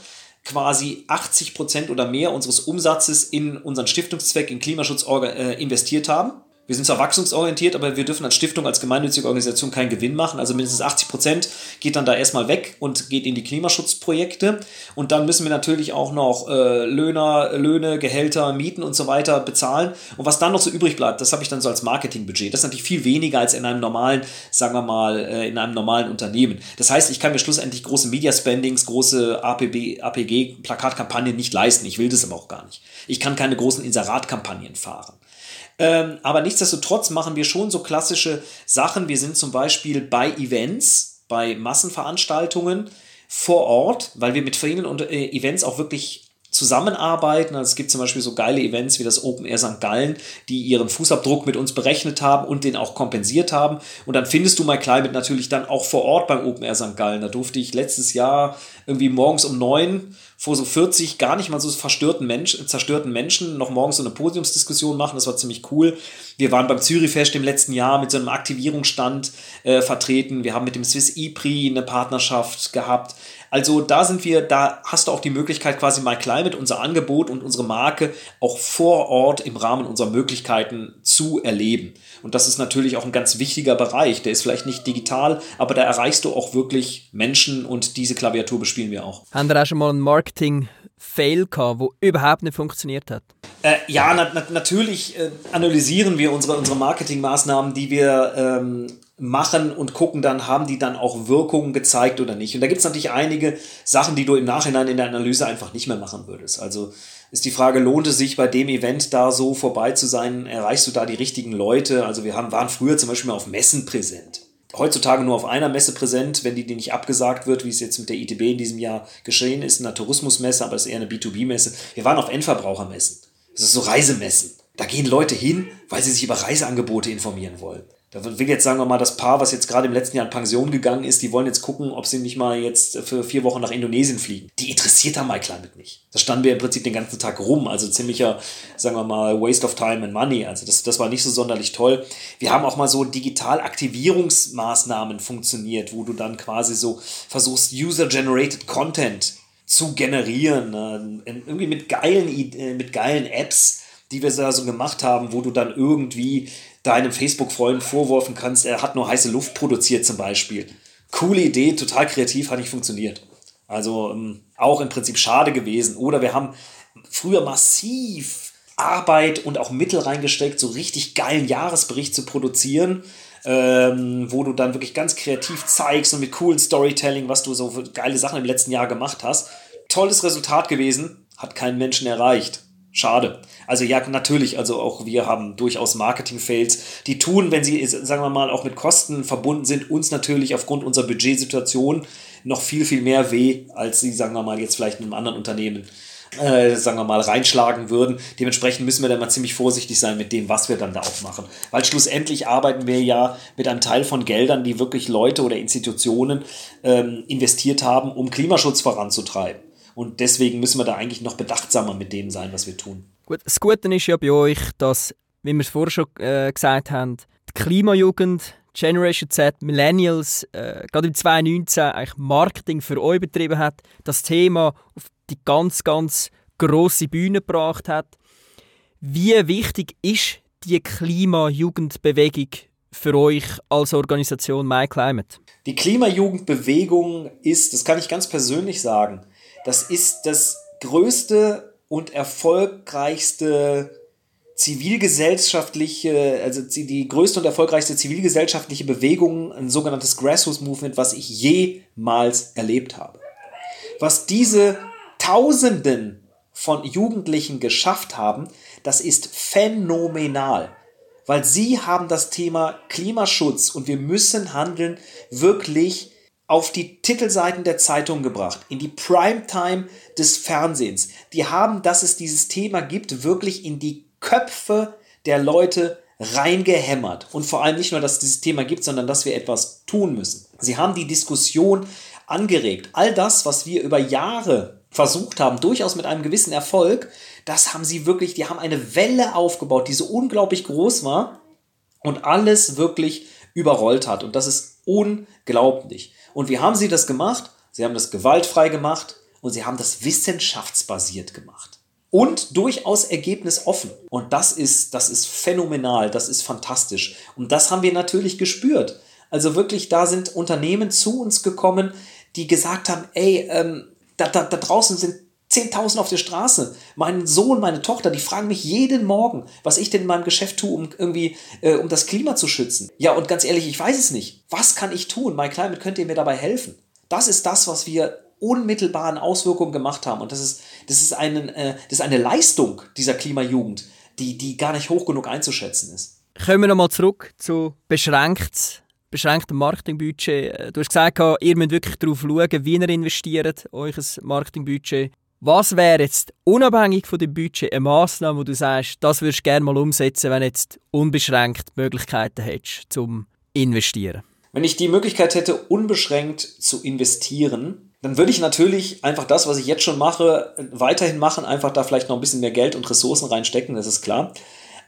quasi 80 Prozent oder mehr unseres Umsatzes in unseren Stiftungszweck, in Klimaschutz äh, investiert haben. Wir sind zwar wachstumsorientiert, aber wir dürfen als Stiftung, als gemeinnützige Organisation keinen Gewinn machen. Also mindestens 80 Prozent geht dann da erstmal weg und geht in die Klimaschutzprojekte. Und dann müssen wir natürlich auch noch äh, Löhner, Löhne, Gehälter, Mieten und so weiter bezahlen. Und was dann noch so übrig bleibt, das habe ich dann so als Marketingbudget. Das ist natürlich viel weniger als in einem normalen, sagen wir mal, äh, in einem normalen Unternehmen. Das heißt, ich kann mir schlussendlich große Media-Spendings, große APB, APG-Plakatkampagnen nicht leisten. Ich will das aber auch gar nicht. Ich kann keine großen Inseratkampagnen fahren. Ähm, aber nichtsdestotrotz machen wir schon so klassische Sachen. Wir sind zum Beispiel bei Events, bei Massenveranstaltungen vor Ort, weil wir mit vielen äh, Events auch wirklich zusammenarbeiten. Also es gibt zum Beispiel so geile Events wie das Open Air St. Gallen, die ihren Fußabdruck mit uns berechnet haben und den auch kompensiert haben. Und dann findest du My Climate natürlich dann auch vor Ort beim Open Air St. Gallen. Da durfte ich letztes Jahr irgendwie morgens um neun vor so 40 gar nicht mal so verstörten Menschen, zerstörten Menschen noch morgens so eine Podiumsdiskussion machen. Das war ziemlich cool. Wir waren beim Zürichfest im letzten Jahr mit so einem Aktivierungsstand äh, vertreten. Wir haben mit dem Swiss E-Prix eine Partnerschaft gehabt. Also da sind wir, da hast du auch die Möglichkeit, quasi My Climate, unser Angebot und unsere Marke auch vor Ort im Rahmen unserer Möglichkeiten zu erleben. Und das ist natürlich auch ein ganz wichtiger Bereich. Der ist vielleicht nicht digital, aber da erreichst du auch wirklich Menschen und diese Klaviatur bespielen wir auch. Haben wir auch schon mal einen Marketing-Fail gehabt, wo überhaupt nicht funktioniert hat? Äh, ja, na, na, natürlich äh, analysieren wir unsere, unsere Marketingmaßnahmen, die wir ähm, machen und gucken dann, haben die dann auch Wirkungen gezeigt oder nicht. Und da gibt es natürlich einige Sachen, die du im Nachhinein in der Analyse einfach nicht mehr machen würdest. Also ist die Frage, lohnt es sich bei dem Event da so vorbei zu sein? Erreichst du da die richtigen Leute? Also wir haben, waren früher zum Beispiel mal auf Messen präsent. Heutzutage nur auf einer Messe präsent, wenn die, die nicht abgesagt wird, wie es jetzt mit der ITB in diesem Jahr geschehen ist, eine Tourismusmesse, aber es ist eher eine B2B-Messe. Wir waren auf Endverbrauchermessen. Das ist so Reisemessen. Da gehen Leute hin, weil sie sich über Reiseangebote informieren wollen. Da will jetzt, sagen wir mal, das Paar, was jetzt gerade im letzten Jahr in Pension gegangen ist, die wollen jetzt gucken, ob sie nicht mal jetzt für vier Wochen nach Indonesien fliegen. Die interessiert da My Climate nicht. Da standen wir im Prinzip den ganzen Tag rum, also ziemlicher, sagen wir mal, Waste of Time and Money. Also das, das war nicht so sonderlich toll. Wir haben auch mal so Digital-Aktivierungsmaßnahmen funktioniert, wo du dann quasi so versuchst, User-Generated Content zu generieren, äh, irgendwie mit geilen, äh, mit geilen Apps, die wir da so gemacht haben, wo du dann irgendwie deinem Facebook-Freund vorwerfen kannst, er hat nur heiße Luft produziert zum Beispiel. Coole Idee, total kreativ, hat nicht funktioniert. Also ähm, auch im Prinzip schade gewesen. Oder wir haben früher massiv Arbeit und auch Mittel reingesteckt, so richtig geilen Jahresbericht zu produzieren, ähm, wo du dann wirklich ganz kreativ zeigst und mit coolen Storytelling, was du so für geile Sachen im letzten Jahr gemacht hast. Tolles Resultat gewesen, hat keinen Menschen erreicht. Schade. Also ja, natürlich, also auch wir haben durchaus Marketing-Fails. Die tun, wenn sie, sagen wir mal, auch mit Kosten verbunden sind, uns natürlich aufgrund unserer Budgetsituation noch viel, viel mehr weh, als sie, sagen wir mal, jetzt vielleicht in einem anderen Unternehmen, äh, sagen wir mal, reinschlagen würden. Dementsprechend müssen wir da mal ziemlich vorsichtig sein mit dem, was wir dann da auch machen. Weil schlussendlich arbeiten wir ja mit einem Teil von Geldern, die wirklich Leute oder Institutionen ähm, investiert haben, um Klimaschutz voranzutreiben. Und deswegen müssen wir da eigentlich noch bedachtsamer mit dem sein, was wir tun. Gut, das Gute ist ja bei euch, dass, wie wir es vorher schon äh, gesagt haben, die Klimajugend, Generation Z, Millennials, äh, gerade im 2019 eigentlich Marketing für euch betrieben hat, das Thema auf die ganz, ganz grosse Bühne gebracht hat. Wie wichtig ist die Klimajugendbewegung für euch als Organisation MyClimate? Die Klimajugendbewegung ist, das kann ich ganz persönlich sagen, das ist das größte und erfolgreichste zivilgesellschaftliche, also die größte und erfolgreichste zivilgesellschaftliche Bewegung, ein sogenanntes Grassroots Movement, was ich jemals erlebt habe. Was diese Tausenden von Jugendlichen geschafft haben, das ist phänomenal, weil sie haben das Thema Klimaschutz und wir müssen handeln wirklich auf die Titelseiten der Zeitung gebracht, in die Primetime des Fernsehens. Die haben, dass es dieses Thema gibt, wirklich in die Köpfe der Leute reingehämmert. Und vor allem nicht nur, dass es dieses Thema gibt, sondern dass wir etwas tun müssen. Sie haben die Diskussion angeregt. All das, was wir über Jahre versucht haben, durchaus mit einem gewissen Erfolg, das haben sie wirklich, die haben eine Welle aufgebaut, die so unglaublich groß war und alles wirklich überrollt hat. Und das ist unglaublich. Und wie haben sie das gemacht? Sie haben das gewaltfrei gemacht und sie haben das wissenschaftsbasiert gemacht. und durchaus ergebnisoffen. Und das ist, das ist phänomenal, das ist fantastisch. Und das haben wir natürlich gespürt. Also wirklich, da sind Unternehmen zu uns gekommen, die gesagt haben, ey, ähm, da, da, da draußen sind 10.000 auf der Straße. Mein Sohn, meine Tochter, die fragen mich jeden Morgen, was ich denn in meinem Geschäft tue, um irgendwie, äh, um das Klima zu schützen. Ja, und ganz ehrlich, ich weiß es nicht. Was kann ich tun? My Climate könnt ihr mir dabei helfen. Das ist das, was wir unmittelbaren Auswirkungen gemacht haben. Und das ist, das ist, einen, äh, das ist eine Leistung dieser Klimajugend, die, die gar nicht hoch genug einzuschätzen ist. Kommen wir nochmal zurück zu beschränkt, beschränktem Marketingbudget. Du hast gesagt, ihr müsst wirklich darauf schauen, wie ihr investiert, euer Marketingbudget. Was wäre jetzt unabhängig von dem Budget eine Massnahme, wo du sagst, das würdest du gerne mal umsetzen, wenn du jetzt unbeschränkt Möglichkeiten hättest zum Investieren? Wenn ich die Möglichkeit hätte, unbeschränkt zu investieren, dann würde ich natürlich einfach das, was ich jetzt schon mache, weiterhin machen, einfach da vielleicht noch ein bisschen mehr Geld und Ressourcen reinstecken, das ist klar.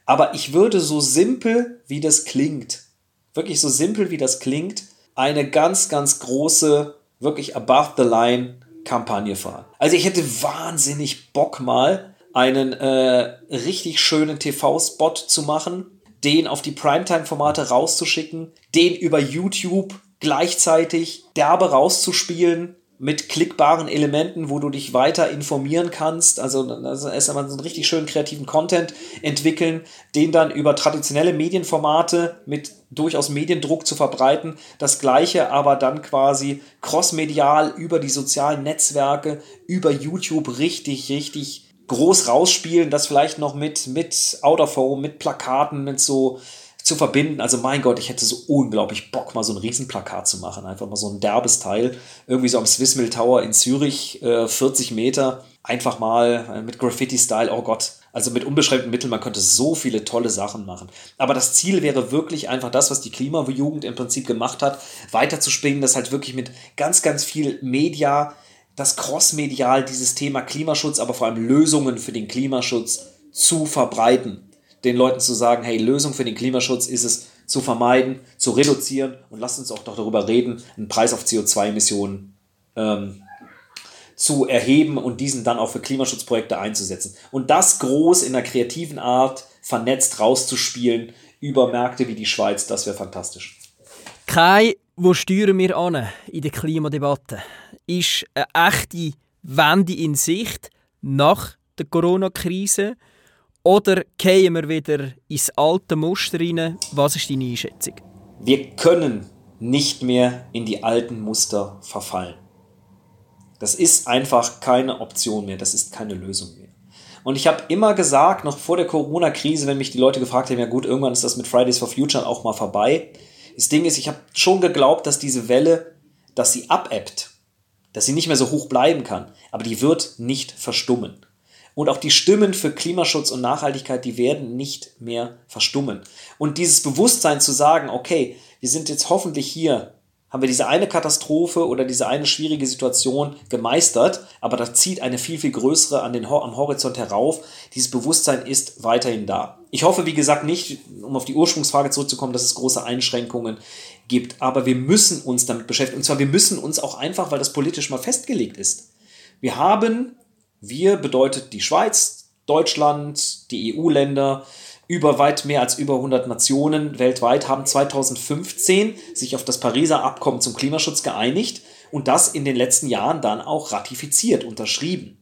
Aber ich würde so simpel, wie das klingt, wirklich so simpel, wie das klingt, eine ganz, ganz große, wirklich above the line Kampagne fahren. Also ich hätte wahnsinnig Bock mal einen äh, richtig schönen TV-Spot zu machen, den auf die Primetime-Formate rauszuschicken, den über YouTube gleichzeitig derbe rauszuspielen mit klickbaren Elementen, wo du dich weiter informieren kannst. Also, also erst einmal so einen richtig schönen kreativen Content entwickeln, den dann über traditionelle Medienformate mit durchaus Mediendruck zu verbreiten. Das gleiche aber dann quasi crossmedial über die sozialen Netzwerke, über YouTube richtig, richtig groß rausspielen. Das vielleicht noch mit, mit Out of mit Plakaten, mit so zu verbinden. Also mein Gott, ich hätte so unglaublich Bock, mal so ein Riesenplakat zu machen. Einfach mal so ein derbes Teil. Irgendwie so am Swissmill Tower in Zürich, äh, 40 Meter. Einfach mal äh, mit Graffiti-Style. Oh Gott. Also mit unbeschränkten Mitteln, man könnte so viele tolle Sachen machen. Aber das Ziel wäre wirklich einfach das, was die Klimajugend im Prinzip gemacht hat, weiterzuspringen, das halt wirklich mit ganz, ganz viel Media, das Crossmedial, dieses Thema Klimaschutz, aber vor allem Lösungen für den Klimaschutz zu verbreiten den Leuten zu sagen, hey, Lösung für den Klimaschutz ist es, zu vermeiden, zu reduzieren und lasst uns auch doch darüber reden, einen Preis auf CO2-Emissionen ähm, zu erheben und diesen dann auch für Klimaschutzprojekte einzusetzen. Und das groß in einer kreativen Art vernetzt rauszuspielen über Märkte wie die Schweiz, das wäre fantastisch. Kai, wo steuern wir an in der Klimadebatte? Ist eine echte Wende in Sicht nach der Corona-Krise? Oder gehen wir wieder ins alte Muster rein? Was ist deine Einschätzung? Wir können nicht mehr in die alten Muster verfallen. Das ist einfach keine Option mehr, das ist keine Lösung mehr. Und ich habe immer gesagt, noch vor der Corona-Krise, wenn mich die Leute gefragt haben, ja gut, irgendwann ist das mit Fridays for Future auch mal vorbei. Das Ding ist, ich habe schon geglaubt, dass diese Welle, dass sie abebbt, dass sie nicht mehr so hoch bleiben kann, aber die wird nicht verstummen. Und auch die Stimmen für Klimaschutz und Nachhaltigkeit, die werden nicht mehr verstummen. Und dieses Bewusstsein zu sagen, okay, wir sind jetzt hoffentlich hier, haben wir diese eine Katastrophe oder diese eine schwierige Situation gemeistert, aber da zieht eine viel, viel größere an den, am Horizont herauf. Dieses Bewusstsein ist weiterhin da. Ich hoffe, wie gesagt, nicht, um auf die Ursprungsfrage zurückzukommen, dass es große Einschränkungen gibt, aber wir müssen uns damit beschäftigen. Und zwar, wir müssen uns auch einfach, weil das politisch mal festgelegt ist. Wir haben wir bedeutet die Schweiz, Deutschland, die EU-Länder, über weit mehr als über 100 Nationen weltweit haben 2015 sich auf das Pariser Abkommen zum Klimaschutz geeinigt und das in den letzten Jahren dann auch ratifiziert, unterschrieben.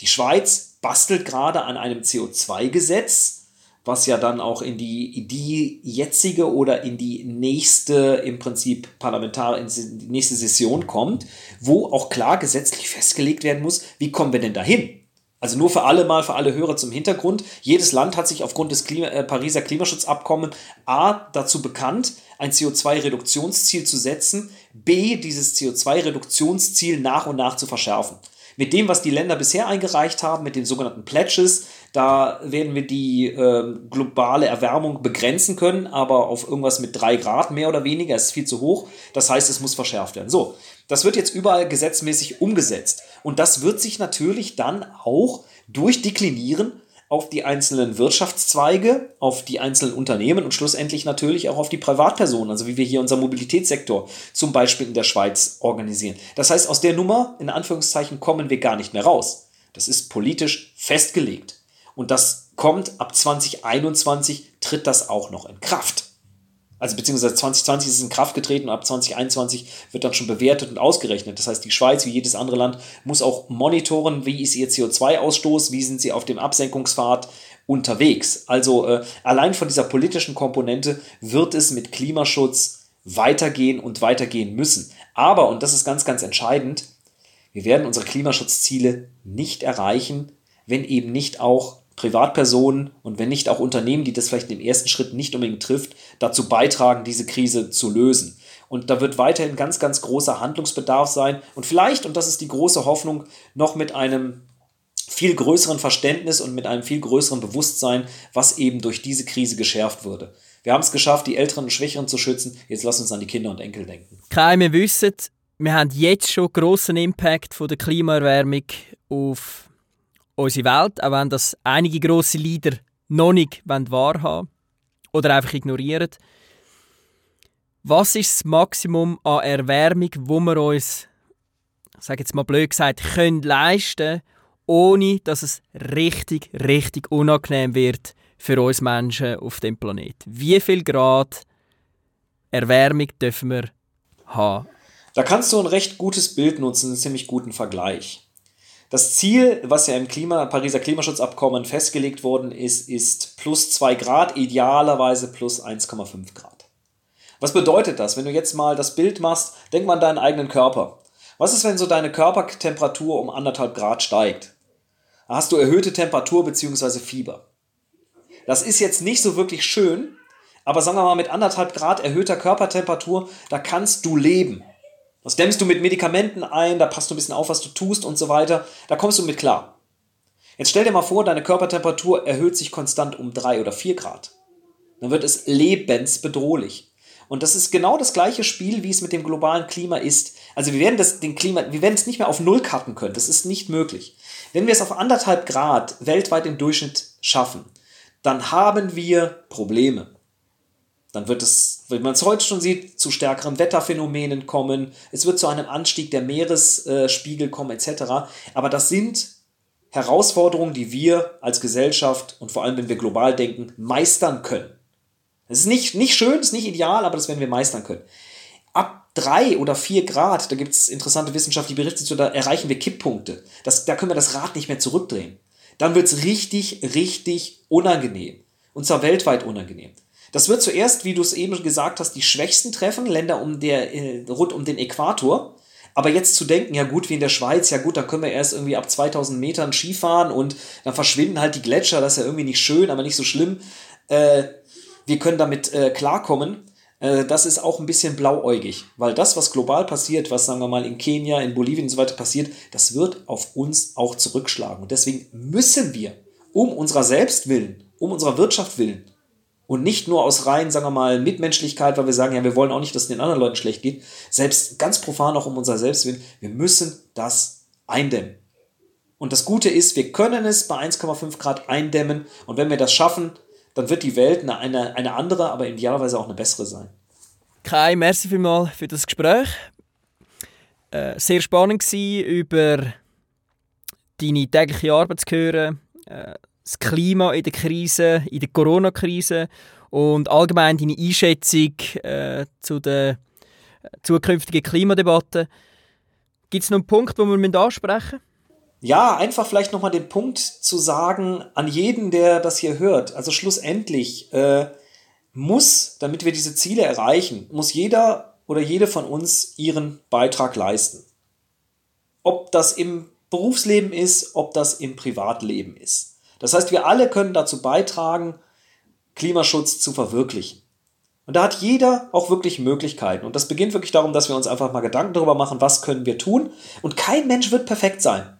Die Schweiz bastelt gerade an einem CO2-Gesetz, was ja dann auch in die, die jetzige oder in die nächste, im Prinzip parlamentar, in die nächste Session kommt, wo auch klar gesetzlich festgelegt werden muss, wie kommen wir denn dahin? Also nur für alle mal, für alle Hörer zum Hintergrund. Jedes Land hat sich aufgrund des Klima, äh, Pariser Klimaschutzabkommens A dazu bekannt, ein CO2-Reduktionsziel zu setzen, B dieses CO2-Reduktionsziel nach und nach zu verschärfen. Mit dem, was die Länder bisher eingereicht haben, mit den sogenannten Pledges, da werden wir die äh, globale Erwärmung begrenzen können, aber auf irgendwas mit drei Grad mehr oder weniger ist viel zu hoch. Das heißt, es muss verschärft werden. So, das wird jetzt überall gesetzmäßig umgesetzt. Und das wird sich natürlich dann auch durchdeklinieren auf die einzelnen Wirtschaftszweige, auf die einzelnen Unternehmen und schlussendlich natürlich auch auf die Privatpersonen, also wie wir hier unser Mobilitätssektor zum Beispiel in der Schweiz organisieren. Das heißt, aus der Nummer, in Anführungszeichen, kommen wir gar nicht mehr raus. Das ist politisch festgelegt. Und das kommt ab 2021, tritt das auch noch in Kraft. Also beziehungsweise 2020 ist es in Kraft getreten und ab 2021 wird dann schon bewertet und ausgerechnet. Das heißt, die Schweiz, wie jedes andere Land, muss auch monitoren, wie ist ihr CO2-Ausstoß, wie sind sie auf dem Absenkungspfad unterwegs. Also äh, allein von dieser politischen Komponente wird es mit Klimaschutz weitergehen und weitergehen müssen. Aber, und das ist ganz, ganz entscheidend, wir werden unsere Klimaschutzziele nicht erreichen, wenn eben nicht auch Privatpersonen und wenn nicht auch Unternehmen, die das vielleicht im ersten Schritt nicht unbedingt trifft, dazu beitragen, diese Krise zu lösen. Und da wird weiterhin ganz, ganz großer Handlungsbedarf sein und vielleicht, und das ist die große Hoffnung, noch mit einem viel größeren Verständnis und mit einem viel größeren Bewusstsein, was eben durch diese Krise geschärft wurde. Wir haben es geschafft, die Älteren und Schwächeren zu schützen. Jetzt lass uns an die Kinder und Enkel denken. Kai, wir wissen, wir haben jetzt schon grossen Impact von der Klimaerwärmung auf unsere Welt, auch wenn das einige grosse Leader noch nicht wahrhaben oder einfach ignorieren. Was ist das Maximum an Erwärmung, wo wir uns, sage jetzt mal blöd gesagt, können leisten, ohne dass es richtig, richtig unangenehm wird für uns Menschen auf dem Planet? Wie viel Grad Erwärmung dürfen wir haben? Da kannst du ein recht gutes Bild nutzen, einen ziemlich guten Vergleich. Das Ziel, was ja im Klima, Pariser Klimaschutzabkommen festgelegt worden ist, ist plus 2 Grad, idealerweise plus 1,5 Grad. Was bedeutet das? Wenn du jetzt mal das Bild machst, denk mal an deinen eigenen Körper. Was ist, wenn so deine Körpertemperatur um anderthalb Grad steigt? Da hast du erhöhte Temperatur bzw. Fieber. Das ist jetzt nicht so wirklich schön, aber sagen wir mal, mit anderthalb Grad erhöhter Körpertemperatur, da kannst du leben. Das dämmst du mit Medikamenten ein, da passt du ein bisschen auf, was du tust und so weiter. Da kommst du mit klar. Jetzt stell dir mal vor, deine Körpertemperatur erhöht sich konstant um drei oder vier Grad. Dann wird es lebensbedrohlich. Und das ist genau das gleiche Spiel, wie es mit dem globalen Klima ist. Also wir werden das, den Klima, wir werden es nicht mehr auf Null cutten können. Das ist nicht möglich. Wenn wir es auf anderthalb Grad weltweit im Durchschnitt schaffen, dann haben wir Probleme. Dann wird es, wie man es heute schon sieht, zu stärkeren Wetterphänomenen kommen. Es wird zu einem Anstieg der Meeresspiegel kommen, etc. Aber das sind Herausforderungen, die wir als Gesellschaft und vor allem, wenn wir global denken, meistern können. Es ist nicht, nicht schön, es ist nicht ideal, aber das werden wir meistern können. Ab drei oder vier Grad, da gibt es interessante Wissenschaft, die berichtet, da erreichen wir Kipppunkte. Das, da können wir das Rad nicht mehr zurückdrehen. Dann wird es richtig, richtig unangenehm. Und zwar weltweit unangenehm. Das wird zuerst, wie du es eben gesagt hast, die Schwächsten treffen, Länder um der, äh, rund um den Äquator. Aber jetzt zu denken, ja gut, wie in der Schweiz, ja gut, da können wir erst irgendwie ab 2000 Metern Skifahren und dann verschwinden halt die Gletscher, das ist ja irgendwie nicht schön, aber nicht so schlimm. Äh, wir können damit äh, klarkommen. Äh, das ist auch ein bisschen blauäugig, weil das, was global passiert, was sagen wir mal in Kenia, in Bolivien und so weiter passiert, das wird auf uns auch zurückschlagen. Und deswegen müssen wir um unserer selbst willen, um unserer Wirtschaft willen, und nicht nur aus rein, sagen wir mal, Mitmenschlichkeit, weil wir sagen, ja, wir wollen auch nicht, dass es den anderen Leuten schlecht geht. Selbst ganz profan auch um unser Selbstwillen. Wir müssen das eindämmen. Und das Gute ist, wir können es bei 1,5 Grad eindämmen. Und wenn wir das schaffen, dann wird die Welt eine, eine, andere, aber idealerweise auch eine bessere sein. Kai, merci vielmals für das Gespräch. Äh, sehr spannend war, über deine tägliche Arbeit zu hören. Äh, das Klima in der Krise, in der Corona-Krise und allgemein deine Einschätzung äh, zu der zukünftigen Klimadebatte. Gibt es noch einen Punkt, den wir ansprechen müssen? Ja, einfach vielleicht nochmal den Punkt zu sagen an jeden, der das hier hört. Also schlussendlich äh, muss, damit wir diese Ziele erreichen, muss jeder oder jede von uns ihren Beitrag leisten. Ob das im Berufsleben ist, ob das im Privatleben ist. Das heißt, wir alle können dazu beitragen, Klimaschutz zu verwirklichen. Und da hat jeder auch wirklich Möglichkeiten. Und das beginnt wirklich darum, dass wir uns einfach mal Gedanken darüber machen, was können wir tun. Und kein Mensch wird perfekt sein.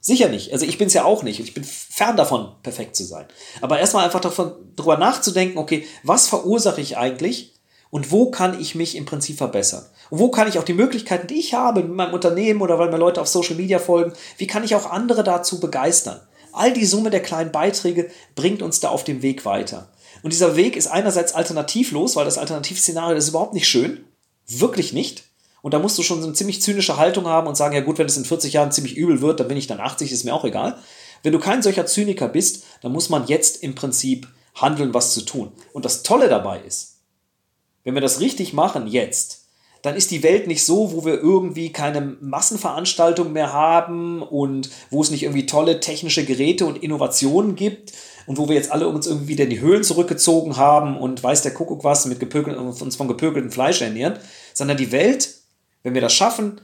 Sicher nicht. Also ich bin es ja auch nicht. Ich bin fern davon, perfekt zu sein. Aber erstmal einfach davon, darüber nachzudenken, okay, was verursache ich eigentlich? Und wo kann ich mich im Prinzip verbessern? Und wo kann ich auch die Möglichkeiten, die ich habe mit meinem Unternehmen oder weil mir Leute auf Social Media folgen, wie kann ich auch andere dazu begeistern? All die Summe der kleinen Beiträge bringt uns da auf dem Weg weiter. Und dieser Weg ist einerseits alternativlos, weil das Alternativszenario ist überhaupt nicht schön. Wirklich nicht. Und da musst du schon so eine ziemlich zynische Haltung haben und sagen, ja gut, wenn es in 40 Jahren ziemlich übel wird, dann bin ich dann 80, ist mir auch egal. Wenn du kein solcher Zyniker bist, dann muss man jetzt im Prinzip handeln, was zu tun. Und das Tolle dabei ist, wenn wir das richtig machen jetzt, dann ist die Welt nicht so, wo wir irgendwie keine Massenveranstaltungen mehr haben und wo es nicht irgendwie tolle technische Geräte und Innovationen gibt und wo wir jetzt alle uns irgendwie wieder in die Höhlen zurückgezogen haben und weiß der Kuckuck was mit uns von gepökeltem Fleisch ernähren, sondern die Welt, wenn wir das schaffen,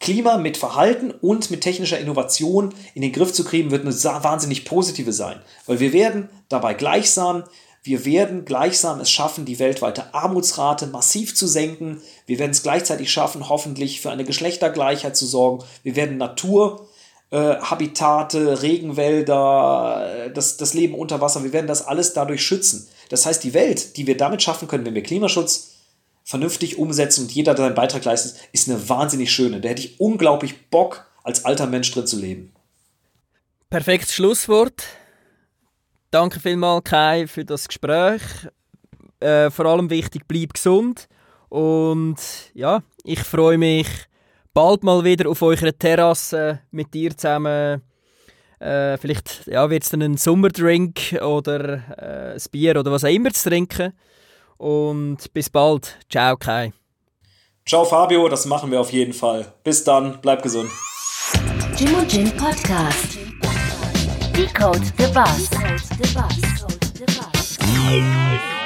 Klima mit Verhalten und mit technischer Innovation in den Griff zu kriegen, wird eine wahnsinnig positive sein. Weil wir werden dabei gleichsam wir werden gleichsam es schaffen, die weltweite Armutsrate massiv zu senken. Wir werden es gleichzeitig schaffen, hoffentlich für eine Geschlechtergleichheit zu sorgen. Wir werden Naturhabitate, äh, Regenwälder, äh, das, das Leben unter Wasser, wir werden das alles dadurch schützen. Das heißt, die Welt, die wir damit schaffen können, wenn wir Klimaschutz vernünftig umsetzen und jeder seinen Beitrag leistet, ist eine wahnsinnig schöne. Da hätte ich unglaublich Bock, als alter Mensch drin zu leben. Perfektes Schlusswort. Danke vielmals, Kai, für das Gespräch. Äh, vor allem wichtig, bleib gesund. Und ja, ich freue mich bald mal wieder auf eurer Terrasse mit dir zusammen. Äh, vielleicht ja, wird es dann ein Sommerdrink oder äh, ein Bier oder was auch immer zu trinken. Und bis bald. Ciao, Kai. Ciao, Fabio. Das machen wir auf jeden Fall. Bis dann. Bleib gesund. Jim und Jim Podcast. Decode the Bus. Decode the Bus.